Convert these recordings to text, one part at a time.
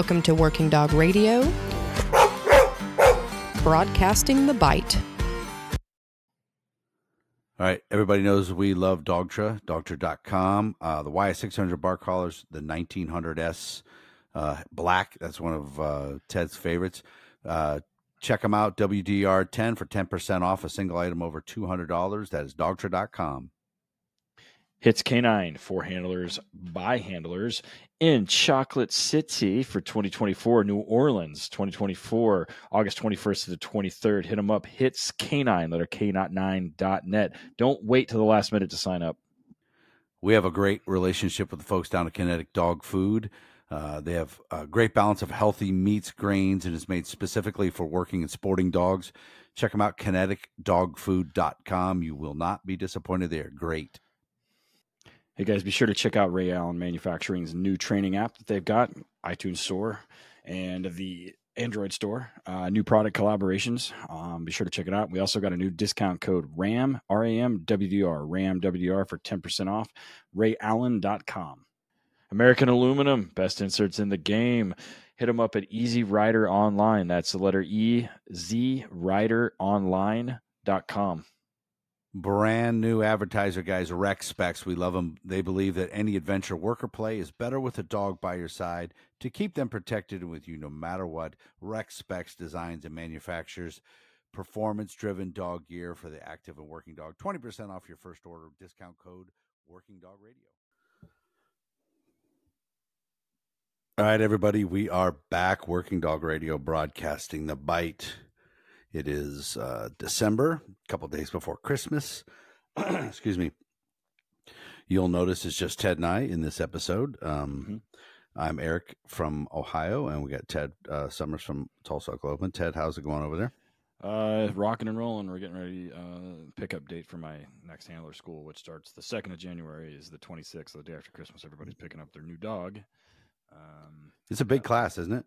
Welcome to Working Dog Radio, broadcasting the bite. All right, everybody knows we love Dogtra, dogtra.com. Uh, the YS600 bar collars, the 1900S uh, black, that's one of uh, Ted's favorites. Uh, check them out, WDR10 for 10% off a single item over $200. That is dogtra.com. Hits Canine for handlers by handlers in Chocolate City for 2024. New Orleans 2024, August 21st to the 23rd. Hit them up. Hits Canine, letter K not nine dot net. Don't wait till the last minute to sign up. We have a great relationship with the folks down at Kinetic Dog Food. Uh, they have a great balance of healthy meats, grains, and is made specifically for working and sporting dogs. Check them out, kineticdogfood.com. You will not be disappointed. They are great. Hey guys, be sure to check out Ray Allen Manufacturing's new training app that they've got, iTunes Store, and the Android Store. Uh, new product collaborations. Um, be sure to check it out. We also got a new discount code RAM, R A M W D R, RAM WDR for 10% off. RayAllen.com. American Aluminum, best inserts in the game. Hit them up at Easy Rider Online. That's the letter E, Z Rider Online.com brand new advertiser guys Rex Specs we love them they believe that any adventure work or play is better with a dog by your side to keep them protected with you no matter what. Rex Specs designs and manufactures performance driven dog gear for the active and working dog. 20% off your first order. Discount code working dog radio. All right everybody we are back. Working dog radio broadcasting the bite it is uh, December, a couple days before Christmas. Excuse me. You'll notice it's just Ted and I in this episode. Um, mm-hmm. I'm Eric from Ohio, and we got Ted uh, Summers from Tulsa, Oklahoma. Ted, how's it going over there? Uh, rocking and rolling. We're getting ready. Uh, pickup date for my next handler school, which starts the second of January, is the 26th, the day after Christmas. Everybody's picking up their new dog. Um, it's a big class, isn't it?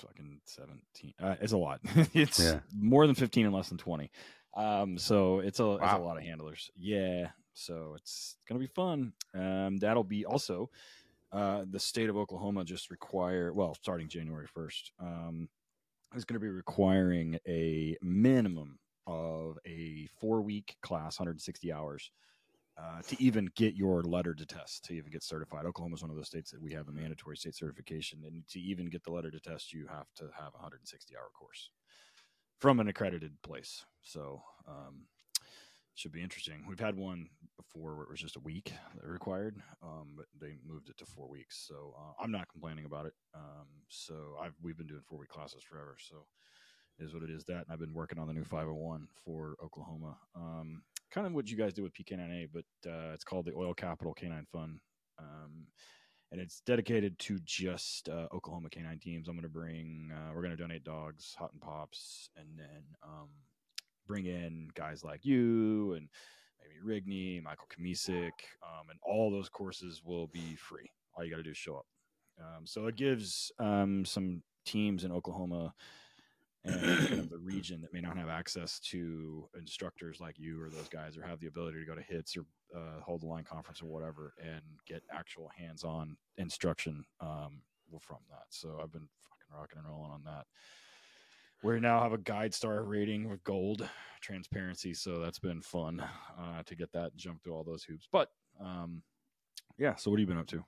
Fucking seventeen. Uh, it's a lot. it's yeah. more than fifteen and less than twenty. Um, so it's a wow. it's a lot of handlers. Yeah. So it's gonna be fun. Um, that'll be also uh, the state of Oklahoma just require well, starting January first, um, is going to be requiring a minimum of a four week class, 160 hours uh, to even get your letter to test, to even get certified. Oklahoma is one of those states that we have a mandatory state certification, and to even get the letter to test, you have to have a 160 hour course from an accredited place. So, um, should be interesting. We've had one before where it was just a week that required, um, but they moved it to four weeks. So uh, I'm not complaining about it. Um, so I've we've been doing four week classes forever. So is what it is. That and I've been working on the new 501 for Oklahoma. Um, kind of what you guys do with PK9A, but uh, it's called the Oil Capital Canine Fund. Um, and it's dedicated to just uh, Oklahoma canine teams. I'm going to bring, uh, we're going to donate dogs, hot and pops, and then um, bring in guys like you and maybe Rigney, Michael Kamisic, um, and all those courses will be free. All you got to do is show up. Um, so it gives um, some teams in Oklahoma and of the region that may not have access to instructors like you or those guys, or have the ability to go to hits or uh, hold the line conference or whatever, and get actual hands-on instruction um, from that. So I've been fucking rocking and rolling on that. We now have a GuideStar rating with gold transparency, so that's been fun uh, to get that jump through all those hoops. But um, yeah, so what have you been up to?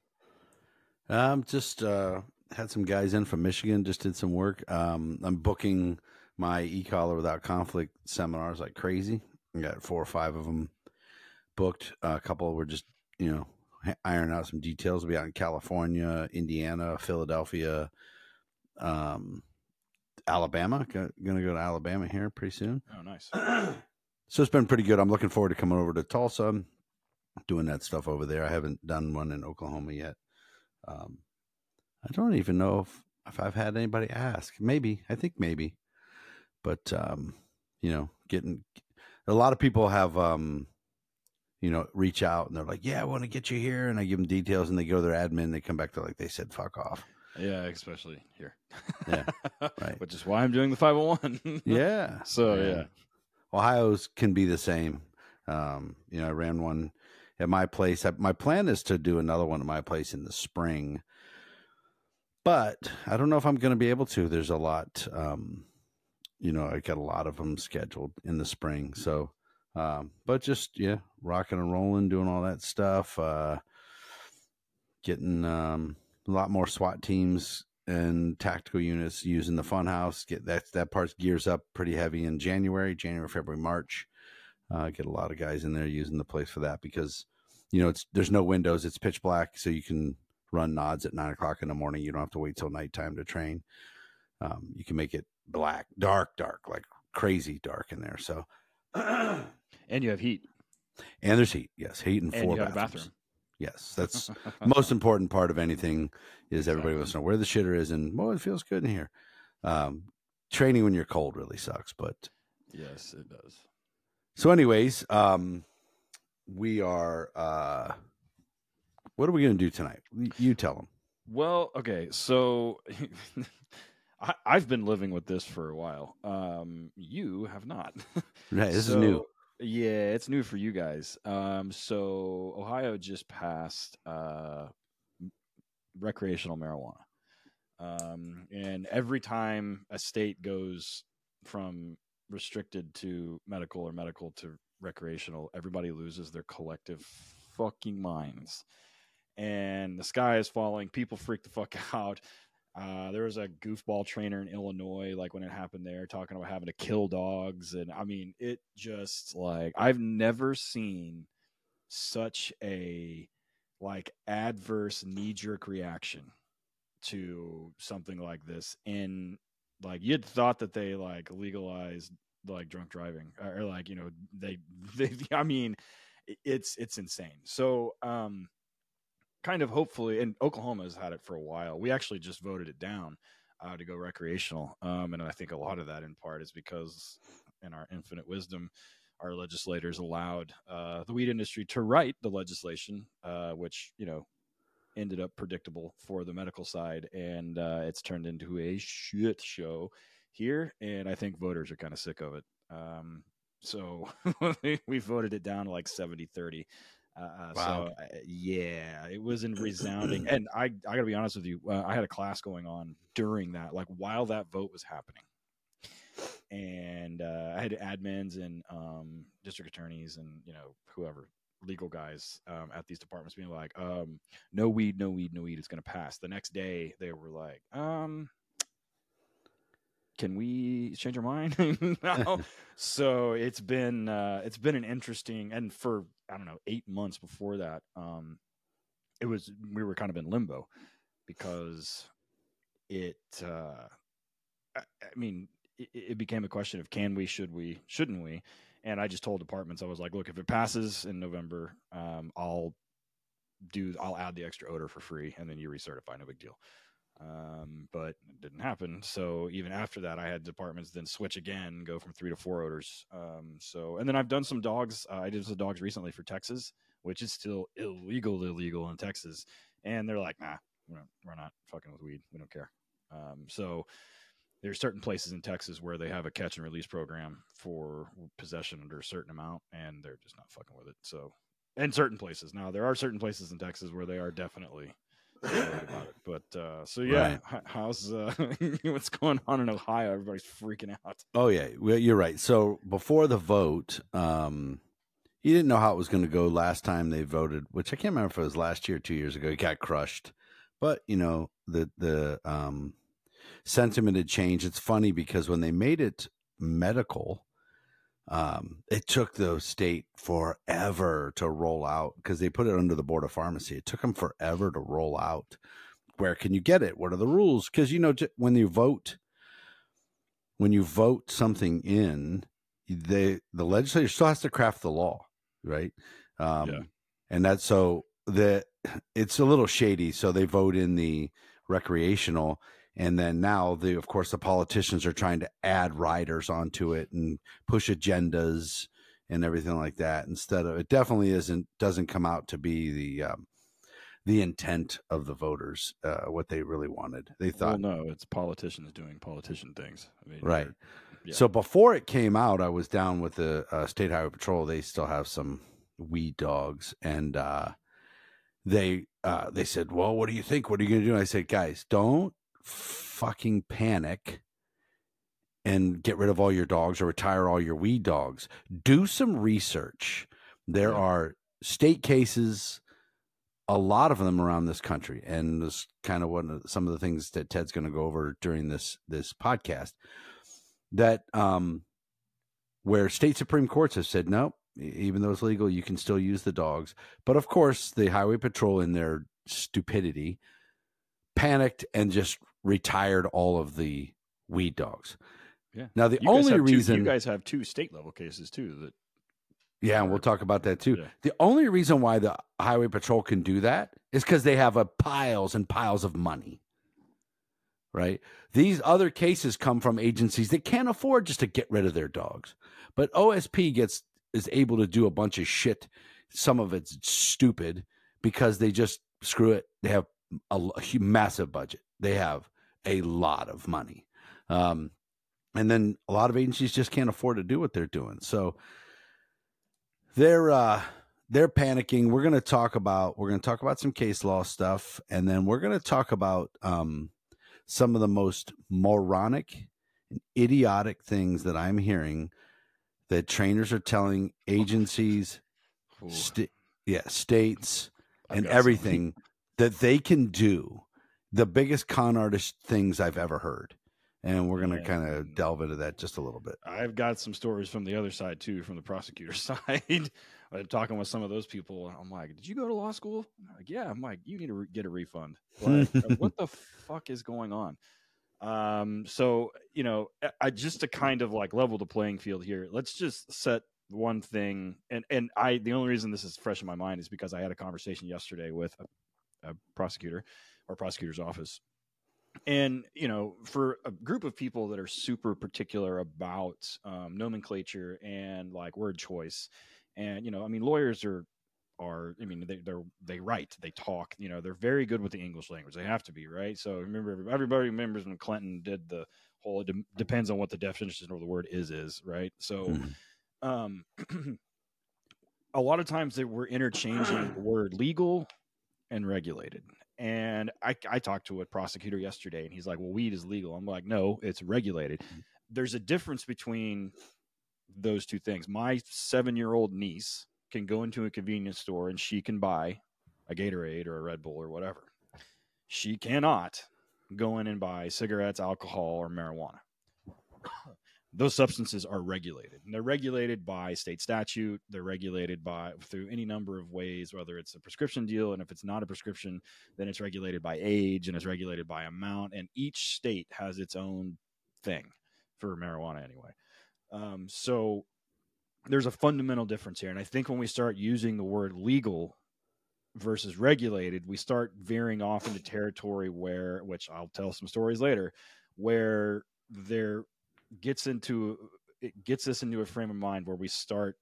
Um, just uh, had some guys in from Michigan, just did some work. Um, I'm booking my e-collar without conflict seminars like crazy. I got four or five of them booked. Uh, a couple were just, you know, iron out some details. We'll be out in California, Indiana, Philadelphia, um, Alabama. Going to go to Alabama here pretty soon. Oh, nice. so it's been pretty good. I'm looking forward to coming over to Tulsa, doing that stuff over there. I haven't done one in Oklahoma yet. Um, I don't even know if, if I've had anybody ask. Maybe. I think maybe. But um, you know, getting a lot of people have um, you know, reach out and they're like, "Yeah, I want to get you here," and I give them details, and they go to their admin, they come back to like they said, "Fuck off." Yeah, especially here. Yeah, right. Which is why I'm doing the 501. yeah. So yeah. yeah. Ohio's can be the same. Um, you know, I ran one at my place. I, my plan is to do another one at my place in the spring but I don't know if I'm going to be able to. There's a lot, um, you know, I got a lot of them scheduled in the spring. So, um, but just yeah, rocking and rolling, doing all that stuff. Uh, getting um, a lot more SWAT teams and tactical units using the funhouse. Get that that part gears up pretty heavy in January, January, February, March. Uh, get a lot of guys in there using the place for that because you know it's there's no windows, it's pitch black, so you can run nods at nine o'clock in the morning. You don't have to wait till nighttime to train. Um, you can make it black, dark, dark, like crazy dark in there. So, and you have heat, and there's heat. Yes, heat and, and four bathrooms. bathroom. Yes, that's most important part of anything is everybody wants to know where the shitter is and well, it feels good in here. Um, training when you're cold really sucks, but yes, it does. So, anyways, um, we are. Uh, what are we going to do tonight? You tell them. Well, okay, so I, have been living with this for a while. Um, you have not. right, this so, is new. Yeah, it's new for you guys. Um, so Ohio just passed uh, recreational marijuana, um, and every time a state goes from restricted to medical or medical to recreational, everybody loses their collective fucking minds. And the sky is falling. People freak the fuck out. Uh, there was a goofball trainer in Illinois, like when it happened there, talking about having to kill dogs, and I mean, it just like I've never seen such a like adverse knee jerk reaction to something like this. In like you'd thought that they like legalized like drunk driving or, or like you know they they I mean it's it's insane. So um kind of hopefully, and Oklahoma has had it for a while. We actually just voted it down uh, to go recreational, um, and I think a lot of that in part is because, in our infinite wisdom, our legislators allowed uh, the weed industry to write the legislation, uh, which you know ended up predictable for the medical side, and uh, it's turned into a shit show here, and I think voters are kind of sick of it. Um, so we voted it down to like 70 30 uh, wow. So uh, yeah, it was in resounding. and I, I got to be honest with you, uh, I had a class going on during that, like while that vote was happening, and uh, I had admins and um, district attorneys and you know whoever legal guys um, at these departments being like, um, "No weed, no weed, no weed. It's going to pass." The next day, they were like, um, can we change our mind? No. so it's been uh, it's been an interesting and for i don't know eight months before that um, it was we were kind of in limbo because it uh, I, I, mean it, it, became a question of can we should we shouldn't we? And i just told departments i was like look if it passes in november um, i'll do i'll add the extra odor for free and then you recertify no big deal um, but it didn't happen. So even after that, I had departments then switch again, go from three to four odors. Um, so and then I've done some dogs. Uh, I did some dogs recently for Texas, which is still illegal, illegal in Texas. And they're like, nah, we're not, we're not fucking with weed. We don't care. Um, so there's certain places in Texas where they have a catch and release program for possession under a certain amount, and they're just not fucking with it. So, in certain places now there are certain places in Texas where they are definitely about it. But uh, so yeah, right. how's uh, what's going on in Ohio? Everybody's freaking out. Oh yeah, well, you're right. So before the vote, um, you didn't know how it was going to go last time they voted, which I can't remember if it was last year or two years ago. He got crushed, but you know the the um, sentiment had changed. It's funny because when they made it medical um, it took the state forever to roll out because they put it under the board of pharmacy. It took them forever to roll out. Where can you get it? What are the rules? Because you know when you vote, when you vote something in, they the legislature still has to craft the law, right? Um, yeah. And that's so that it's a little shady. So they vote in the recreational and then now the of course the politicians are trying to add riders onto it and push agendas and everything like that instead of it definitely isn't doesn't come out to be the um, the intent of the voters uh, what they really wanted. They thought well, no it's politicians doing politician things. I mean, right. yeah. so before it came out i was down with the uh, state highway patrol. They still have some weed dogs and uh, they uh, they said well what do you think? What are you going to do? And i said guys don't fucking panic and get rid of all your dogs or retire all your weed dogs. Do some research. There are state cases, a lot of them around this country, and this kind of one of some of the things that Ted's going to go over during this this podcast. That um, where state supreme courts have said no, even though it's legal, you can still use the dogs. But of course, the highway patrol, in their stupidity, panicked and just retired all of the weed dogs. Yeah. Now the you only reason two, you guys have two state level cases too that. Yeah, and we'll talk about that too. Yeah. The only reason why the highway patrol can do that is because they have a piles and piles of money. Right. These other cases come from agencies that can't afford just to get rid of their dogs. But OSP gets is able to do a bunch of shit. Some of it's stupid because they just screw it. They have a, a massive budget. They have a lot of money. Um, and then a lot of agencies just can't afford to do what they're doing. So they're uh, they're panicking. We're going to talk about we're going to talk about some case law stuff, and then we're going to talk about um, some of the most moronic and idiotic things that I'm hearing that trainers are telling agencies, st- yeah, states, and everything that they can do. The biggest con artist things I've ever heard and we're going to kind of delve into that just a little bit. I've got some stories from the other side too, from the prosecutor side. I'm talking with some of those people. I'm like, "Did you go to law school?" I'm like, yeah. I'm like, "You need to re- get a refund." Like, what the fuck is going on? Um, so you know, I just to kind of like level the playing field here. Let's just set one thing, and and I the only reason this is fresh in my mind is because I had a conversation yesterday with a, prosecutor or prosecutor's office. And you know for a group of people that are super particular about um, nomenclature and like word choice and you know i mean lawyers are are i mean they they're they write they talk you know they're very good with the english language. They have to be right? So remember everybody remembers when clinton did the whole it de- depends on what the definition of the word is is right? So mm-hmm. um a lot of times that we're interchanging the word legal and regulated and I, I talked to a prosecutor yesterday, and he's like, "Well, weed is legal." I'm like, "No, it's regulated." Mm-hmm. There's a difference between those two things. My seven year old niece can go into a convenience store and she can buy a Gatorade or a Red Bull or whatever. She cannot go in and buy cigarettes, alcohol, or marijuana those substances are regulated and they're regulated by state statute. They're regulated by through any number of ways whether it's a prescription deal and if it's not a prescription then it's regulated by age and it's regulated by amount and each state has its own thing for marijuana anyway. Um, so there's a fundamental difference here and i think when we start using the word legal versus regulated we start veering off into territory where which i'll tell some stories later where there gets into it gets us into a frame of mind where we start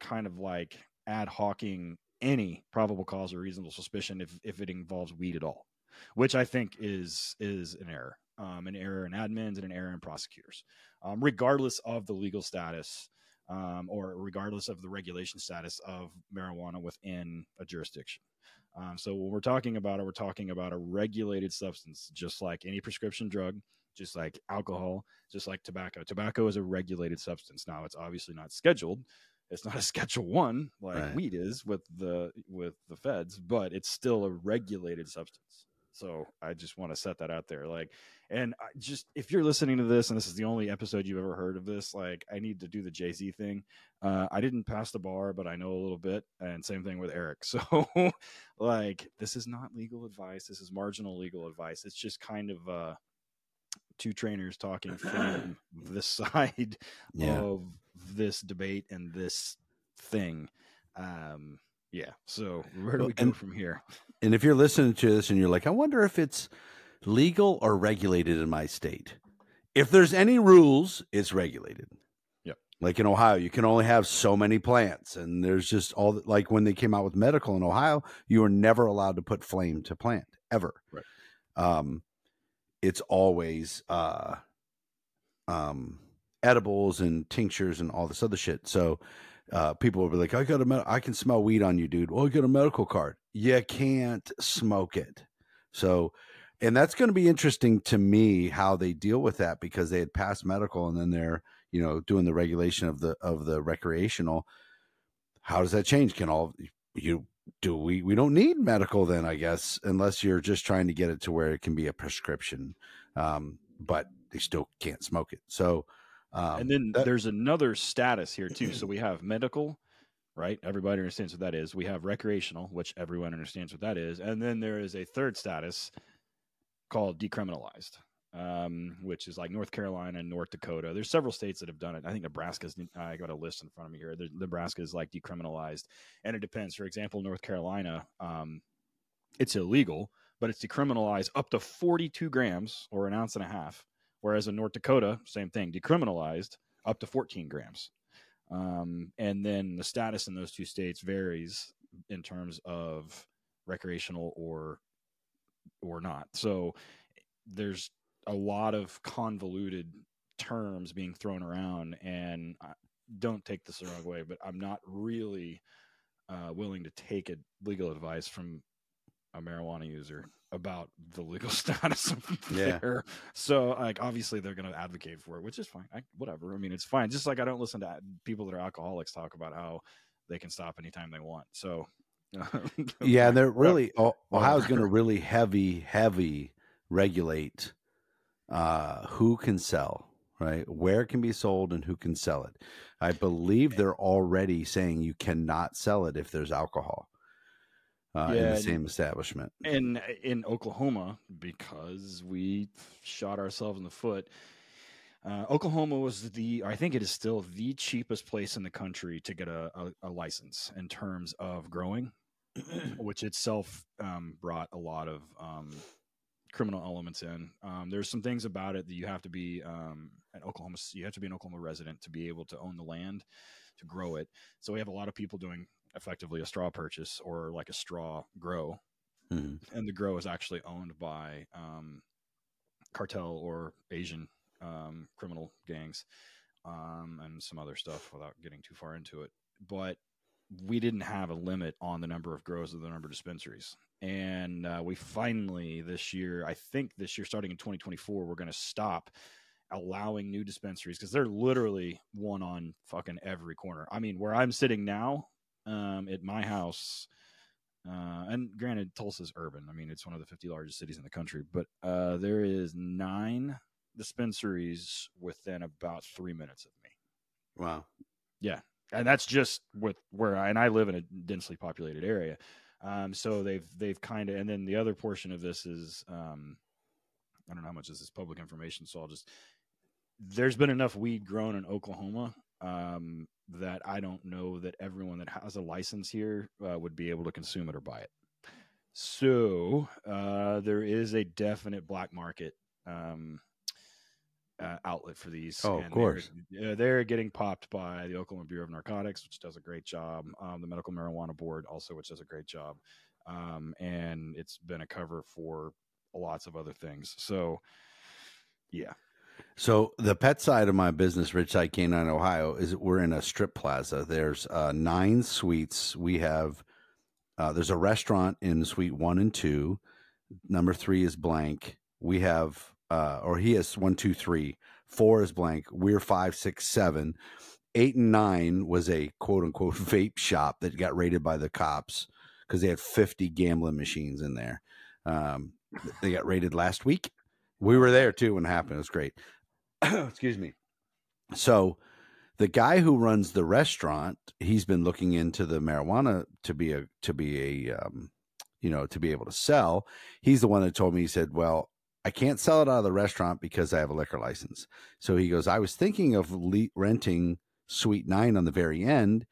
kind of like ad hocing any probable cause or reasonable suspicion if if it involves weed at all, which I think is is an error, um, an error in admins and an error in prosecutors, um, regardless of the legal status. Um, or regardless of the regulation status of marijuana within a jurisdiction. Um, so when we're talking about it, we're talking about a regulated substance, just like any prescription drug, just like alcohol, just like tobacco. Tobacco is a regulated substance. Now it's obviously not scheduled. It's not a schedule one like right. weed is with the with the feds, but it's still a regulated substance. So I just want to set that out there. Like, and I just if you're listening to this and this is the only episode you've ever heard of this, like I need to do the Jay Z thing. Uh, I didn't pass the bar, but I know a little bit, and same thing with Eric. So, like, this is not legal advice. This is marginal legal advice. It's just kind of uh, two trainers talking from the side yeah. of this debate and this thing. Um, yeah. So where do we go and, from here? And if you're listening to this and you're like, I wonder if it's legal or regulated in my state. If there's any rules, it's regulated. Yep. Like in Ohio, you can only have so many plants, and there's just all like when they came out with medical in Ohio, you were never allowed to put flame to plant ever. Right. Um, it's always uh, um, edibles and tinctures and all this other shit. So uh, people will be like, "I got a, med- I can smell weed on you, dude." Well, you got a medical card. You can't smoke it. So and that's going to be interesting to me how they deal with that because they had passed medical and then they're you know doing the regulation of the of the recreational how does that change can all you do we we don't need medical then i guess unless you're just trying to get it to where it can be a prescription um, but they still can't smoke it. So um, and then that, there's another status here too. So we have medical right? Everybody understands what that is. We have recreational which everyone understands what that is. And then there is a third status called decriminalized um, which is like North Carolina and North Dakota. There's several states that have done it. I think Nebraska's. I got a list in front of me here. Nebraska is like decriminalized, and it depends. For example, North Carolina, um, it's illegal, but it's decriminalized up to 42 grams or an ounce and a half. Whereas in North Dakota, same thing, decriminalized up to 14 grams. Um, and then the status in those two states varies in terms of recreational or or not. So there's a lot of convoluted terms being thrown around and I, don't take this the wrong way but i'm not really uh, willing to take a legal advice from a marijuana user about the legal status of yeah. there. So like obviously they're going to advocate for it, which is fine. I, whatever. I mean, it's fine. Just like I don't listen to people that are alcoholics talk about how they can stop anytime they want. So yeah, they're really Ohio's going to really heavy, heavy regulate uh, who can sell, right? Where can be sold and who can sell it. I believe they're already saying you cannot sell it if there's alcohol uh, yeah, in the same establishment. And in Oklahoma, because we shot ourselves in the foot, uh, Oklahoma was the, I think it is still the cheapest place in the country to get a, a, a license in terms of growing, which itself um, brought a lot of um, criminal elements in. Um, there's some things about it that you have to be um, an Oklahoma. You have to be an Oklahoma resident to be able to own the land to grow it. So we have a lot of people doing effectively a straw purchase or like a straw grow, mm-hmm. and the grow is actually owned by um, cartel or Asian um, criminal gangs um, and some other stuff without getting too far into it. But we didn't have a limit on the number of grows or the number of dispensaries. And uh, we finally this year i think this year starting in 2024 we're going to stop allowing new dispensaries because they're literally one on fucking every corner. I mean where i'm sitting now um, at my house uh, and granted tulsa's urban. I mean it's one of the 50 largest cities in the country but uh, there is nine dispensaries within about three minutes of me. Wow. Yeah and that's just with where I, and i live in a densely populated area um, so they've they've kind of, and then the other portion of this is, um, I don't know how much this is public information, so I'll just. There's been enough weed grown in Oklahoma um, that I don't know that everyone that has a license here uh, would be able to consume it or buy it. So uh, there is a definite black market um, uh, outlet for these. Oh, of course. They're, uh, they're, getting popped by the Oklahoma Bureau of Narcotics, which does a great job. Um, the Medical Marijuana Board, also, which does a great job. Um, and it's been a cover for lots of other things. So, yeah. So the pet side of my business, Ridgeside Canine, Ohio, is we're in a strip plaza. There's uh, nine suites. We have uh, there's a restaurant in suite one and two. Number three is blank. We have uh, or he has one, two, three. Four is blank. We're five, six, seven. Eight and nine was a quote unquote vape shop that got raided by the cops because they had 50 gambling machines in there. Um, they got raided last week. We were there too when it happened. It was great. Excuse me. So, the guy who runs the restaurant, he's been looking into the marijuana to be a to be a um, you know to be able to sell. He's the one that told me. He said, "Well, I can't sell it out of the restaurant because I have a liquor license. So he goes, I was thinking of le- renting Suite Nine on the very end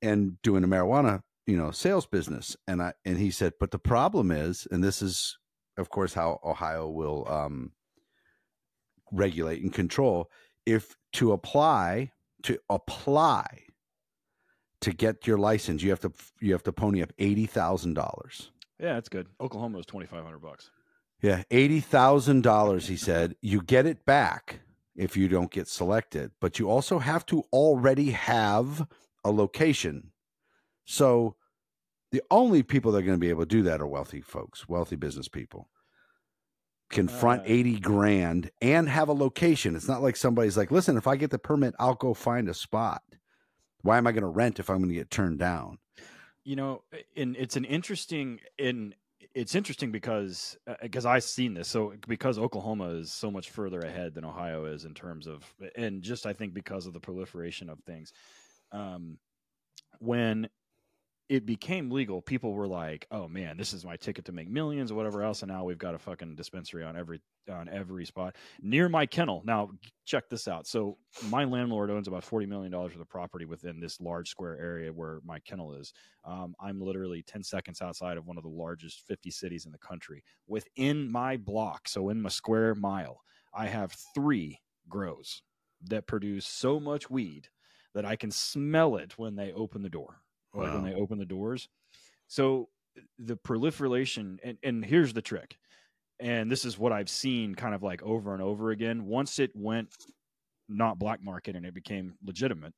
and doing a marijuana, you know, sales business. And I and he said, but the problem is, and this is, of course, how Ohio will um, regulate and control. If to apply to apply to get your license, you have to you have to pony up eighty thousand dollars. Yeah, that's good. Oklahoma is twenty five hundred bucks. Yeah, eighty thousand dollars. He said you get it back if you don't get selected, but you also have to already have a location. So the only people that are going to be able to do that are wealthy folks, wealthy business people. can front uh, 80 grand and have a location. It's not like somebody's like, listen, if I get the permit, I'll go find a spot. Why am I going to rent if I'm going to get turned down? You know, and it's an interesting in it's interesting because because uh, I've seen this. So because Oklahoma is so much further ahead than Ohio is in terms of, and just I think because of the proliferation of things, um, when it became legal, people were like, "Oh man, this is my ticket to make millions or whatever else." And now we've got a fucking dispensary on every on every spot near my kennel. Now, check this out. So my landlord owns about forty million dollars worth of property within this large square area where my kennel is. Um, I'm literally ten seconds outside of one of the largest fifty cities in the country. Within my block, so in my square mile, I have three grows that produce so much weed that I can smell it when they open the door wow. like when they open the doors. So the proliferation, and, and here's the trick, and this is what I've seen kind of like over and over again. Once it went not black market and it became legitimate,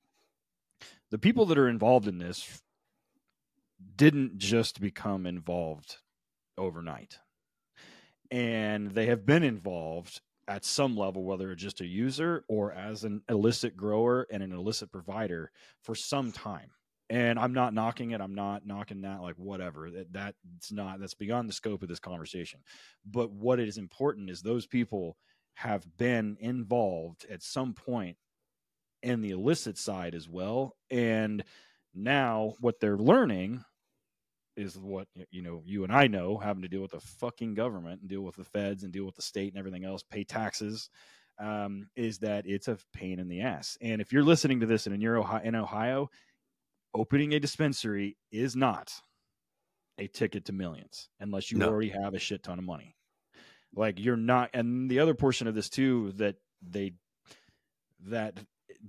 the people that are involved in this didn't just become involved overnight. And they have been involved at some level, whether it's just a user or as an illicit grower and an illicit provider for some time and i'm not knocking it i'm not knocking that like whatever that that's not that's beyond the scope of this conversation. But what is important is those people have been involved at some point in the illicit side as well and now what they're learning is what you know you and I know having to deal with the fucking government and deal with the feds and deal with the state and everything else pay taxes um, is that it's a pain in the ass. And if you're listening to this and you're in Ohio opening a dispensary is not a ticket to millions unless you no. already have a shit ton of money. Like you're not, and the other portion of this too that they that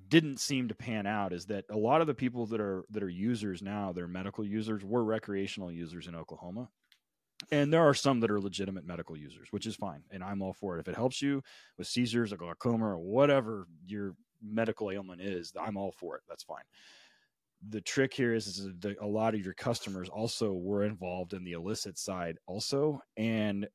didn't seem to pan out is that a lot of the people that are that are users now, they're medical users, were recreational users in Oklahoma. And there are some that are legitimate medical users, which is fine. And I'm all for it. If it helps you with seizures or glaucoma or whatever your medical ailment is, I'm all for it. That's fine the trick here is, is a lot of your customers also were involved in the illicit side also and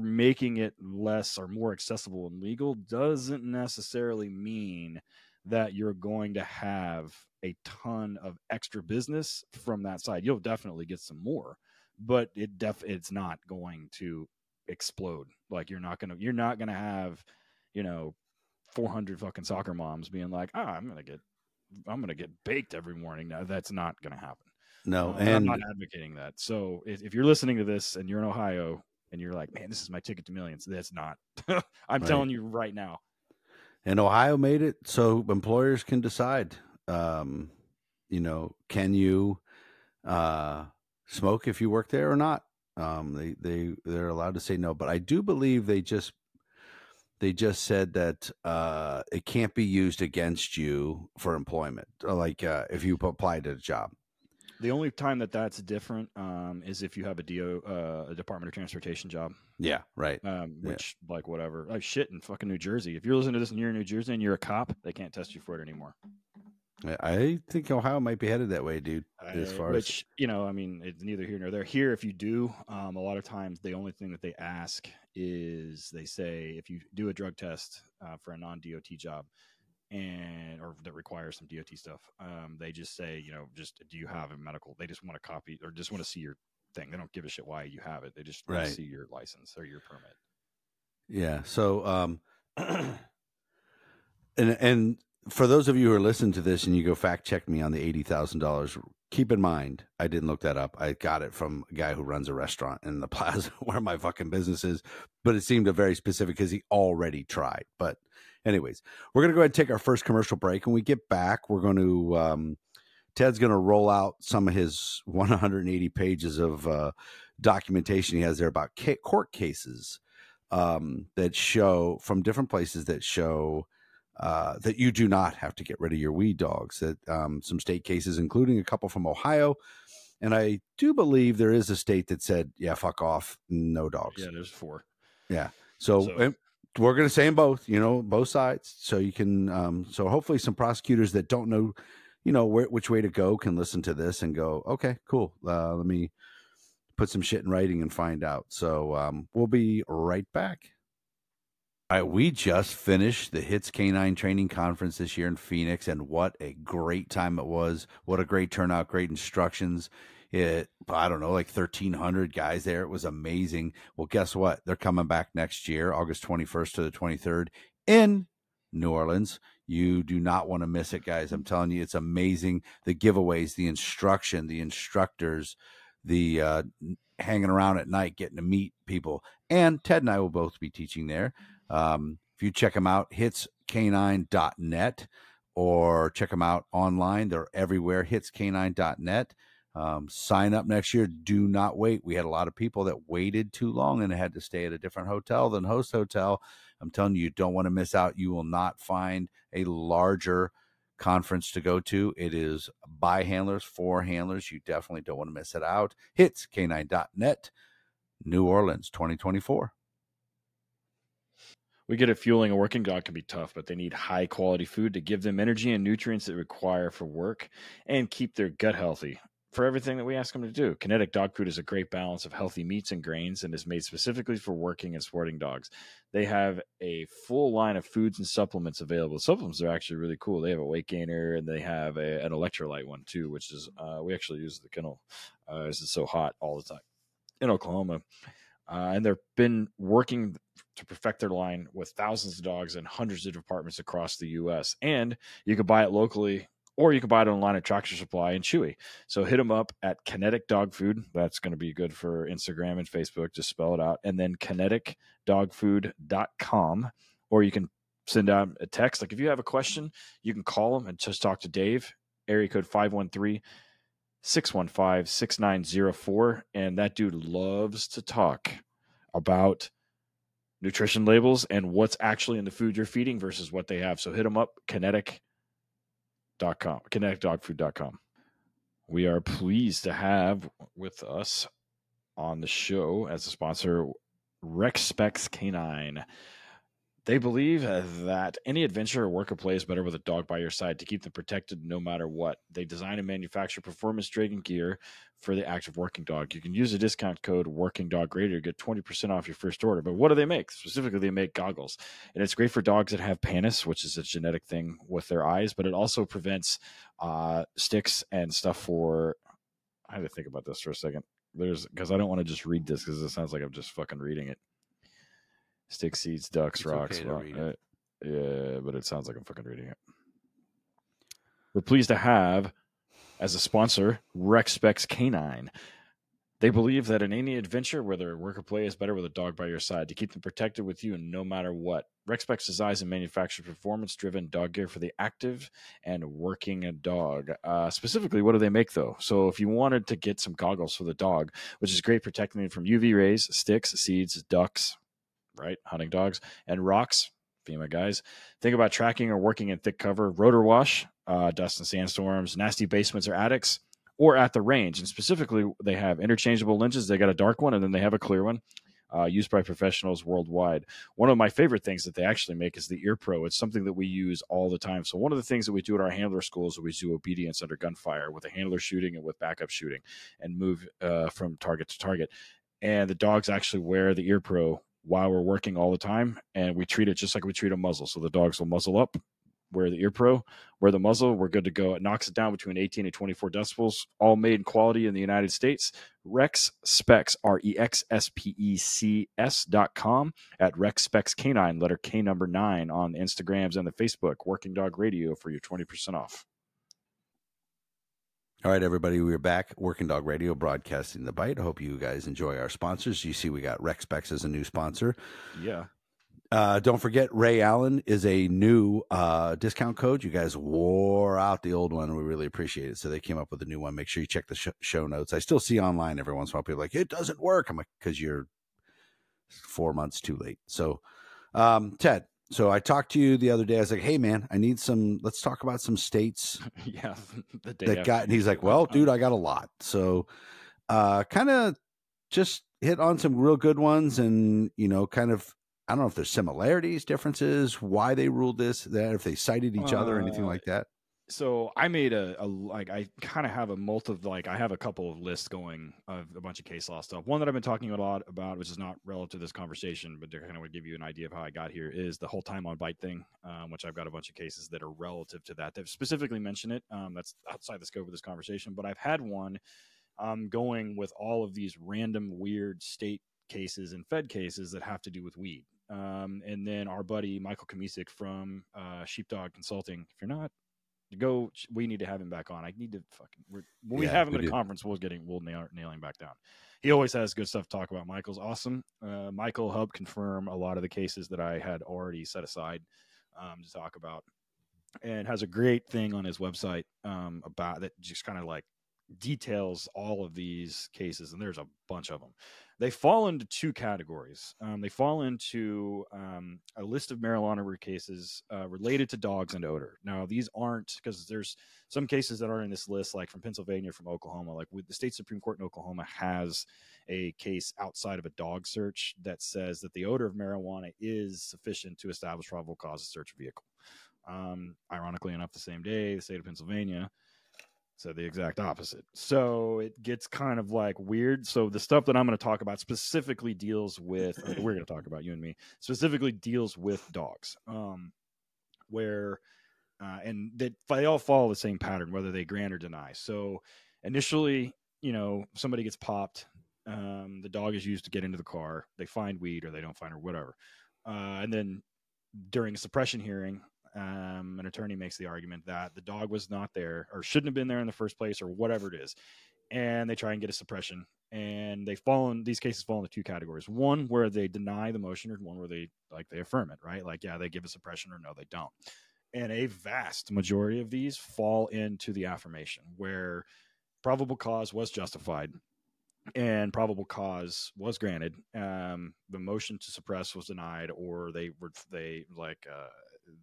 making it less or more accessible and legal doesn't necessarily mean that you're going to have a ton of extra business from that side. You'll definitely get some more but it def it's not going to explode. Like you're not gonna you're not gonna have you know 400 fucking soccer moms being like oh i'm gonna get I'm going to get baked every morning. Now that's not going to happen. No, uh, and I'm not advocating that. So if, if, you're listening to this and you're in Ohio and you're like, man, this is my ticket to millions, that's not. I'm right. telling you right now. And Ohio made it so employers can decide. Um, you know, can you uh, smoke if you work there or not? Um, they they they're allowed to say no, but I do believe they just they just said that uh, it can't be used against you for employment, uh, like uh, if you apply to a job. The only time that that's different um, is if you have a DO, uh, a Department of Transportation job. Yeah, right. Um, which, yeah. like, whatever. Like, shit in fucking New Jersey. If you're listening to this and you're in New Jersey and you're a cop, they can't test you for it anymore. I think Ohio might be headed that way, dude. As far which, as you know, I mean, it's neither here nor there. Here, if you do, um, a lot of times the only thing that they ask is they say if you do a drug test uh, for a non-DOT job and or that requires some DOT stuff, um, they just say, you know, just do you have a medical? They just want to copy or just want to see your thing. They don't give a shit why you have it. They just right. want to see your license or your permit. Yeah. So, um, and and for those of you who are listening to this and you go fact check me on the eighty thousand dollars, keep in mind I didn't look that up. I got it from a guy who runs a restaurant in the plaza where my fucking business is, but it seemed a very specific because he already tried. But anyways, we're gonna go ahead and take our first commercial break. When we get back, we're going to um, Ted's going to roll out some of his 180 pages of uh, documentation he has there about court cases um, that show from different places that show uh, that you do not have to get rid of your weed dogs. That um, some state cases, including a couple from Ohio, and I do believe there is a state that said, "Yeah, fuck off, no dogs." Yeah, there's four. Yeah, so, so. we're going to say them both. You know, both sides, so you can. Um, so hopefully, some prosecutors that don't know, you know, where, which way to go can listen to this and go, "Okay, cool. Uh, let me." put some shit in writing and find out. So um, we'll be right back. All right, we just finished the Hits Canine Training Conference this year in Phoenix, and what a great time it was! What a great turnout, great instructions. It, I don't know, like 1,300 guys there. It was amazing. Well, guess what? They're coming back next year, August 21st to the 23rd in New Orleans. You do not want to miss it, guys. I'm telling you, it's amazing. The giveaways, the instruction, the instructors, the uh, hanging around at night, getting to meet people. And Ted and I will both be teaching there. Um, if you check them out, hitscanine.net or check them out online. They're everywhere, hitscanine.net. Um, sign up next year. Do not wait. We had a lot of people that waited too long and had to stay at a different hotel than host hotel. I'm telling you, you don't want to miss out. You will not find a larger conference to go to. It is by handlers, for handlers. You definitely don't want to miss it out. Hits k9.net, New Orleans 2024. We get it fueling a working dog can be tough, but they need high quality food to give them energy and nutrients they require for work and keep their gut healthy for everything that we ask them to do. Kinetic dog food is a great balance of healthy meats and grains and is made specifically for working and sporting dogs. They have a full line of foods and supplements available. Supplements are actually really cool. They have a weight gainer and they have a, an electrolyte one too, which is uh, we actually use the kennel uh, it's so hot all the time in Oklahoma. Uh, and they've been working to perfect their line with thousands of dogs in hundreds of departments across the U.S. And you can buy it locally or you can buy it online at Tractor Supply and Chewy. So hit them up at Kinetic Dog Food. That's going to be good for Instagram and Facebook. Just spell it out. And then kineticdogfood.com. Or you can send out a text. Like if you have a question, you can call them and just talk to Dave, area code 513 615 6904. And that dude loves to talk about nutrition labels and what's actually in the food you're feeding versus what they have. So hit them up, Kinetic kineticdogfood.com. We are pleased to have with us on the show as a sponsor Rex Specs Canine. They believe that any adventure or work of play is better with a dog by your side to keep them protected no matter what. They design and manufacture performance dragon gear for the active working dog. You can use a discount code Working Dog Radio to get 20% off your first order. But what do they make? Specifically, they make goggles. And it's great for dogs that have pannus, which is a genetic thing with their eyes, but it also prevents uh, sticks and stuff for. I had to think about this for a second. There's because I don't want to just read this because it sounds like I'm just fucking reading it stick seeds, ducks, it's rocks. Okay rock, uh, yeah, but it sounds like I'm fucking reading it. We're pleased to have as a sponsor Rex Specs Canine. They believe that in any adventure, whether work or play, is better with a dog by your side to keep them protected with you and no matter what. Specs designs and manufactures performance driven dog gear for the active and working a dog. Uh, specifically, what do they make though? So, if you wanted to get some goggles for the dog, which is great protecting them from UV rays, sticks, seeds, ducks, right? Hunting dogs and rocks, FEMA guys. Think about tracking or working in thick cover, rotor wash, uh, dust and sandstorms, nasty basements or attics, or at the range. And specifically, they have interchangeable lenses. They got a dark one and then they have a clear one. Uh, used by professionals worldwide. One of my favorite things that they actually make is the Ear Pro. It's something that we use all the time. So one of the things that we do at our handler schools is we do obedience under gunfire with a handler shooting and with backup shooting, and move uh, from target to target. And the dogs actually wear the Ear Pro while we're working all the time, and we treat it just like we treat a muzzle. So the dogs will muzzle up, wear the ear pro, wear the muzzle. We're good to go. It knocks it down between 18 and 24 decibels, all made in quality in the United States. Rex Specs, R E X S P E C S dot com at Rex Specs Canine, letter K number nine on Instagrams and the Facebook, Working Dog Radio for your 20% off. All right, everybody, we're back. Working Dog Radio, broadcasting the bite. I hope you guys enjoy our sponsors. You see, we got Rex Specs as a new sponsor. Yeah. Uh, don't forget, Ray Allen is a new uh, discount code. You guys wore out the old one, we really appreciate it. So they came up with a new one. Make sure you check the sh- show notes. I still see online every once in a while people like it doesn't work. I'm like, because you're four months too late. So, um, Ted, so I talked to you the other day. I was like, "Hey, man, I need some. Let's talk about some states." yeah, the day that got. And he's like, "Well, dude, I got a lot." So, uh, kind of just hit on some real good ones, and you know, kind of. I don't know if there's similarities, differences, why they ruled this, that, if they cited each uh, other, anything like that. So I made a, a like I kind of have a multi like I have a couple of lists going of a bunch of case law stuff. One that I've been talking a lot about, which is not relative to this conversation, but kind of would give you an idea of how I got here, is the whole time on bite thing, um, which I've got a bunch of cases that are relative to that that specifically mention it. Um, that's outside the scope of this conversation, but I've had one um, going with all of these random weird state cases and Fed cases that have to do with weed. Um, and then our buddy Michael Kamisic from uh, Sheepdog Consulting. If you're not go. We need to have him back on. I need to fucking when yeah, we have him at a conference, we'll get him. We'll nail, nail him back down. He always has good stuff to talk about. Michael's awesome. Uh, Michael helped confirm a lot of the cases that I had already set aside um, to talk about, and has a great thing on his website um, about that. Just kind of like details all of these cases, and there's a bunch of them they fall into two categories. Um, they fall into um, a list of marijuana cases uh, related to dogs and odor. Now, these aren't because there's some cases that are in this list, like from Pennsylvania, from Oklahoma. Like with the state supreme court in Oklahoma has a case outside of a dog search that says that the odor of marijuana is sufficient to establish probable cause to search a vehicle. Um, ironically enough, the same day, the state of Pennsylvania so the exact opposite. So it gets kind of like weird. So the stuff that I'm going to talk about specifically deals with we're going to talk about you and me specifically deals with dogs. Um, where uh, and that they all follow the same pattern, whether they grant or deny. So initially, you know, somebody gets popped. Um, the dog is used to get into the car. They find weed or they don't find or whatever. Uh, and then during a suppression hearing, um, an attorney makes the argument that the dog was not there or shouldn't have been there in the first place or whatever it is. And they try and get a suppression. And they fall in these cases fall into two categories. One where they deny the motion or one where they like they affirm it right? Like yeah they give a suppression or no they don't. And a vast majority of these fall into the affirmation where probable cause was justified and probable cause was granted. Um, the motion to suppress was denied or they were they like uh,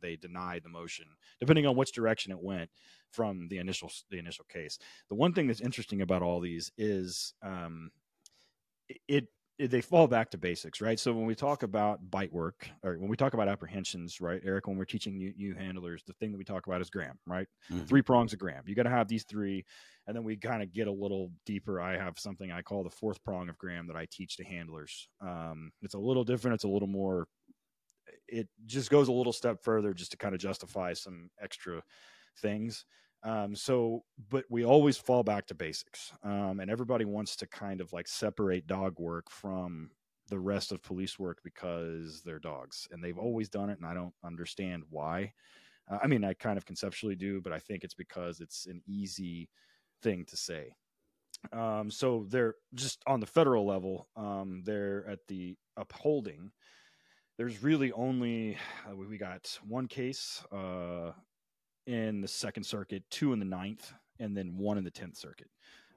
they denied the motion, depending on which direction it went from the initial the initial case. The one thing that's interesting about all these is um, it, it they fall back to basics, right? So when we talk about bite work, or when we talk about apprehensions, right, Eric, when we're teaching you, you handlers, the thing that we talk about is Graham, right? Mm-hmm. Three prongs of Graham. You got to have these three, and then we kind of get a little deeper. I have something I call the fourth prong of Graham that I teach to handlers. Um, it's a little different. It's a little more it just goes a little step further just to kind of justify some extra things. Um, so, but we always fall back to basics. Um, and everybody wants to kind of like separate dog work from the rest of police work because they're dogs and they've always done it. And I don't understand why. Uh, I mean, I kind of conceptually do, but I think it's because it's an easy thing to say. Um, so they're just on the federal level, um, they're at the upholding there's really only uh, we got one case uh, in the Second Circuit, two in the Ninth, and then one in the Tenth Circuit.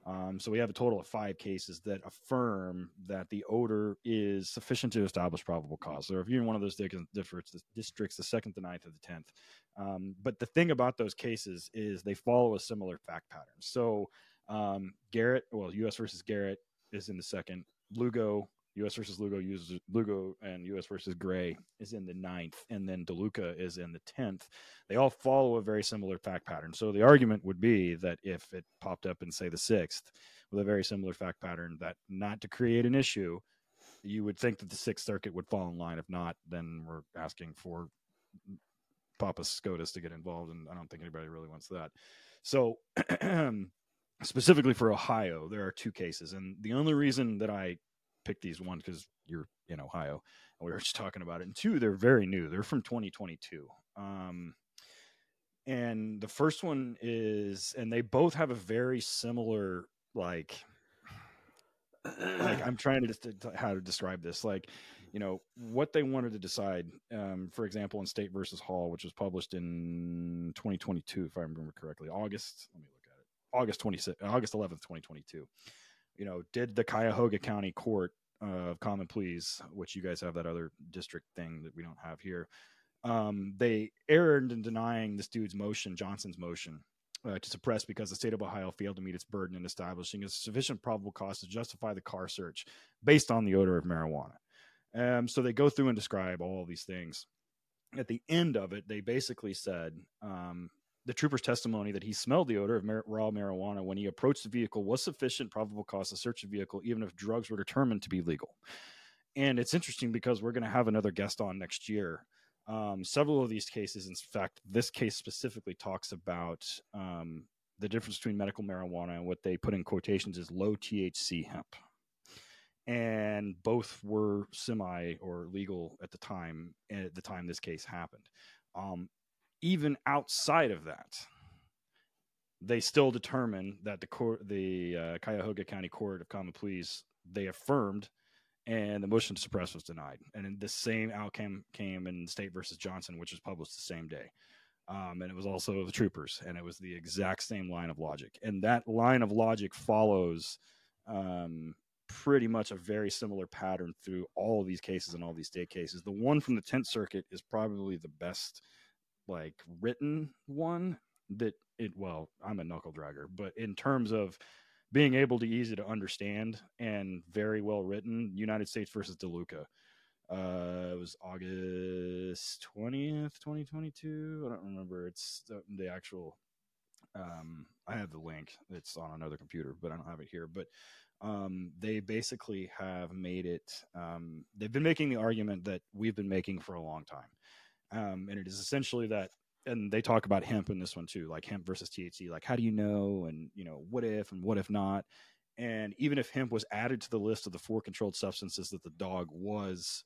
Um, so we have a total of five cases that affirm that the odor is sufficient to establish probable cause. So if you're in one of those districts, the second, the ninth, or the tenth. Um, but the thing about those cases is they follow a similar fact pattern. So um, Garrett, well, U.S. versus Garrett is in the second. Lugo U.S. versus Lugo uses Lugo and U.S. versus Gray is in the ninth, and then DeLuca is in the tenth. They all follow a very similar fact pattern. So the argument would be that if it popped up in say the sixth with a very similar fact pattern, that not to create an issue, you would think that the Sixth Circuit would fall in line. If not, then we're asking for Papa SCOTUS to get involved, and I don't think anybody really wants that. So. specifically for Ohio, there are two cases, and the only reason that I picked these one because you're in Ohio and we were just talking about it. And two, they're very new. They're from 2022. Um, and the first one is, and they both have a very similar like, like I'm trying to just how to describe this. Like, you know, what they wanted to decide. Um, for example, in State versus Hall, which was published in 2022, if I remember correctly, August. Let me look at it. August 26, August 11th, 2022 you know, did the Cuyahoga County Court of Common Pleas, which you guys have that other district thing that we don't have here, um, they erred in denying this dude's motion, Johnson's motion, uh, to suppress because the state of Ohio failed to meet its burden in establishing a sufficient probable cause to justify the car search based on the odor of marijuana. Um, so they go through and describe all these things. At the end of it, they basically said um, the trooper's testimony that he smelled the odor of mar- raw marijuana when he approached the vehicle was sufficient probable cause to search the vehicle, even if drugs were determined to be legal. And it's interesting because we're going to have another guest on next year. Um, several of these cases, in fact, this case specifically talks about um, the difference between medical marijuana and what they put in quotations is low THC hemp. And both were semi or legal at the time, at the time this case happened. Um, even outside of that, they still determined that the court, the uh, Cuyahoga County Court of Common Pleas, they affirmed, and the motion to suppress was denied. And the same outcome came in State versus Johnson, which was published the same day. Um, and it was also the troopers, and it was the exact same line of logic. And that line of logic follows um, pretty much a very similar pattern through all of these cases and all these state cases. The one from the Tenth Circuit is probably the best like written one that it well i'm a knuckle dragger but in terms of being able to easy to understand and very well written united states versus deluca. Uh it was august 20th 2022 i don't remember. It's the, the actual um i have the link. It's on another computer but i don't have it here. But um, they basically have made it um, they've been making the argument that we've been making for a long time um, and it is essentially that and they talk about hemp in this one too like hemp versus thc like how do you know? And you know what if and what if not? And even if hemp was added to the list of the four controlled substances that the dog was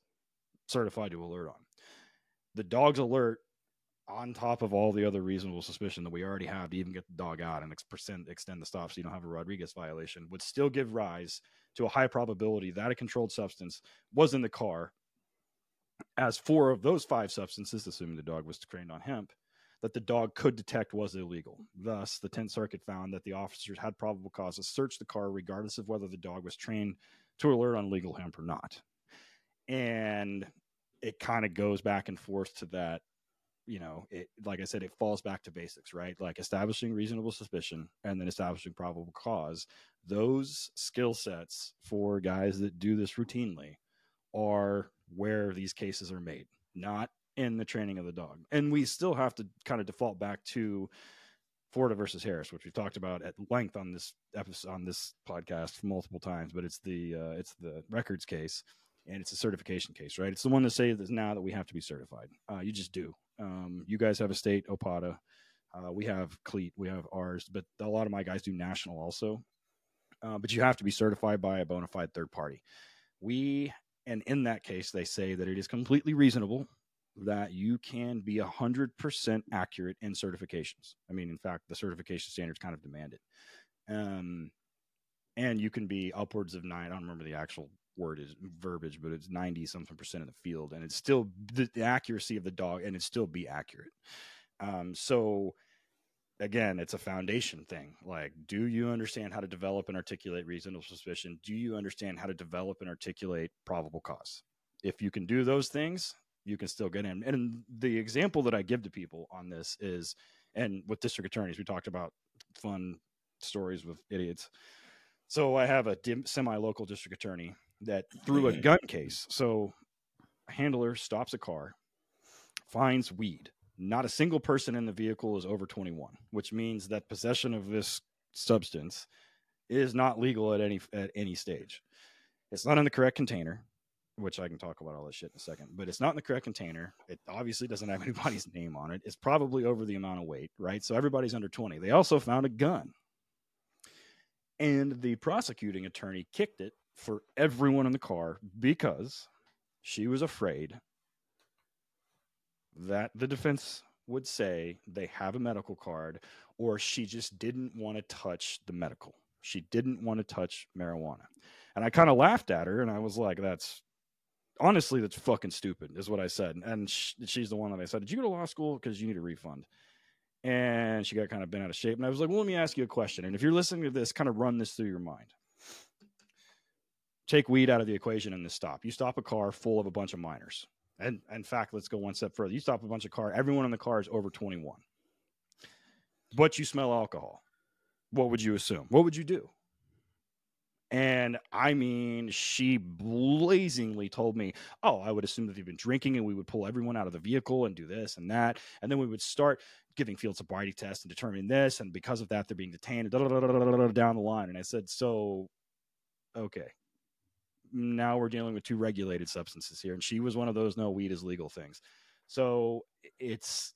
certified to alert on the dog's alert on top of all the other reasonable suspicion that we already have to even get the dog out and extend, extend the stop so you don't have a Rodriguez violation would still give rise to a high probability that a controlled substance was in the car as four of those five substances, assuming the dog was trained on hemp, that the dog could detect was illegal. Thus, the 10th Circuit found that the officers had probable cause to search the car regardless of whether the dog was trained to alert on legal hemp or not. And it kind of goes back and forth to that, you know, it, like I said, it falls back to basics, right? Like establishing reasonable suspicion and then establishing probable cause. Those skill sets for guys that do this routinely are where these cases are made, not in the training of the dog. And we still have to kind of default back to Florida versus Harris, which we've talked about at length on this episode on this podcast multiple times. But it's the uh, it's the records case, and it's a certification case, right? It's the one that says that now that we have to be certified. Uh, you just do. Um, you guys have a state OPOTA. Uh, we have CLEET. We have ours, but a lot of my guys do national also. Uh, but you have to be certified by a bona fide third party. We and in that case, they say that it is completely reasonable that you can be 100% accurate in certifications. I mean, in fact, the certification standards kind of demand it. Um, and you can be upwards of nine. I don't remember the actual word is verbiage, but it's 90 something percent of the field. And it's still the, the accuracy of the dog and it still be accurate. Um, so again, it's a foundation thing. Like, do you understand how to develop and articulate reasonable suspicion? Do you understand how to develop and articulate probable cause? If you can do those things, you can still get in. And the example that I give to people on this is, and with district attorneys, we talked about fun stories with idiots. So I have a semi local district attorney that through a gun case. So a handler stops a car, finds weed not a single person in the vehicle is over 21, which means that possession of this substance is not legal at any at any stage. It's not in the correct container, which I can talk about all this shit in a second, but it's not in the correct container. It obviously doesn't have anybody's name on it. It's probably over the amount of weight, right? So everybody's under 20. They also found a gun. And the prosecuting attorney kicked it for everyone in the car because she was afraid that the defense would say they have a medical card or she just didn't want to touch the medical. She didn't want to touch marijuana. And I kind of laughed at her and I was like, that's honestly, that's fucking stupid, is what I said. And she's the one that I said, Did you go to law school? Because you need a refund. And she got kind of bent out of shape. And I was like, Well, let me ask you a question. And if you're listening to this, kind of run this through your mind. Take weed out of the equation in this stop. You stop a car full of a bunch of minors. And in fact, let's go one step further. You stop a bunch of car, everyone in the car is over 21. But you smell alcohol. What would you assume? What would you do? And I mean, she blazingly told me, Oh, I would assume that they've been drinking and we would pull everyone out of the vehicle and do this and that. And then we would start giving field sobriety tests and determining this. And because of that, they're being detained down the line. And I said, So, okay. Now we're dealing with two regulated substances here. And she was one of those no weed is legal things. So it's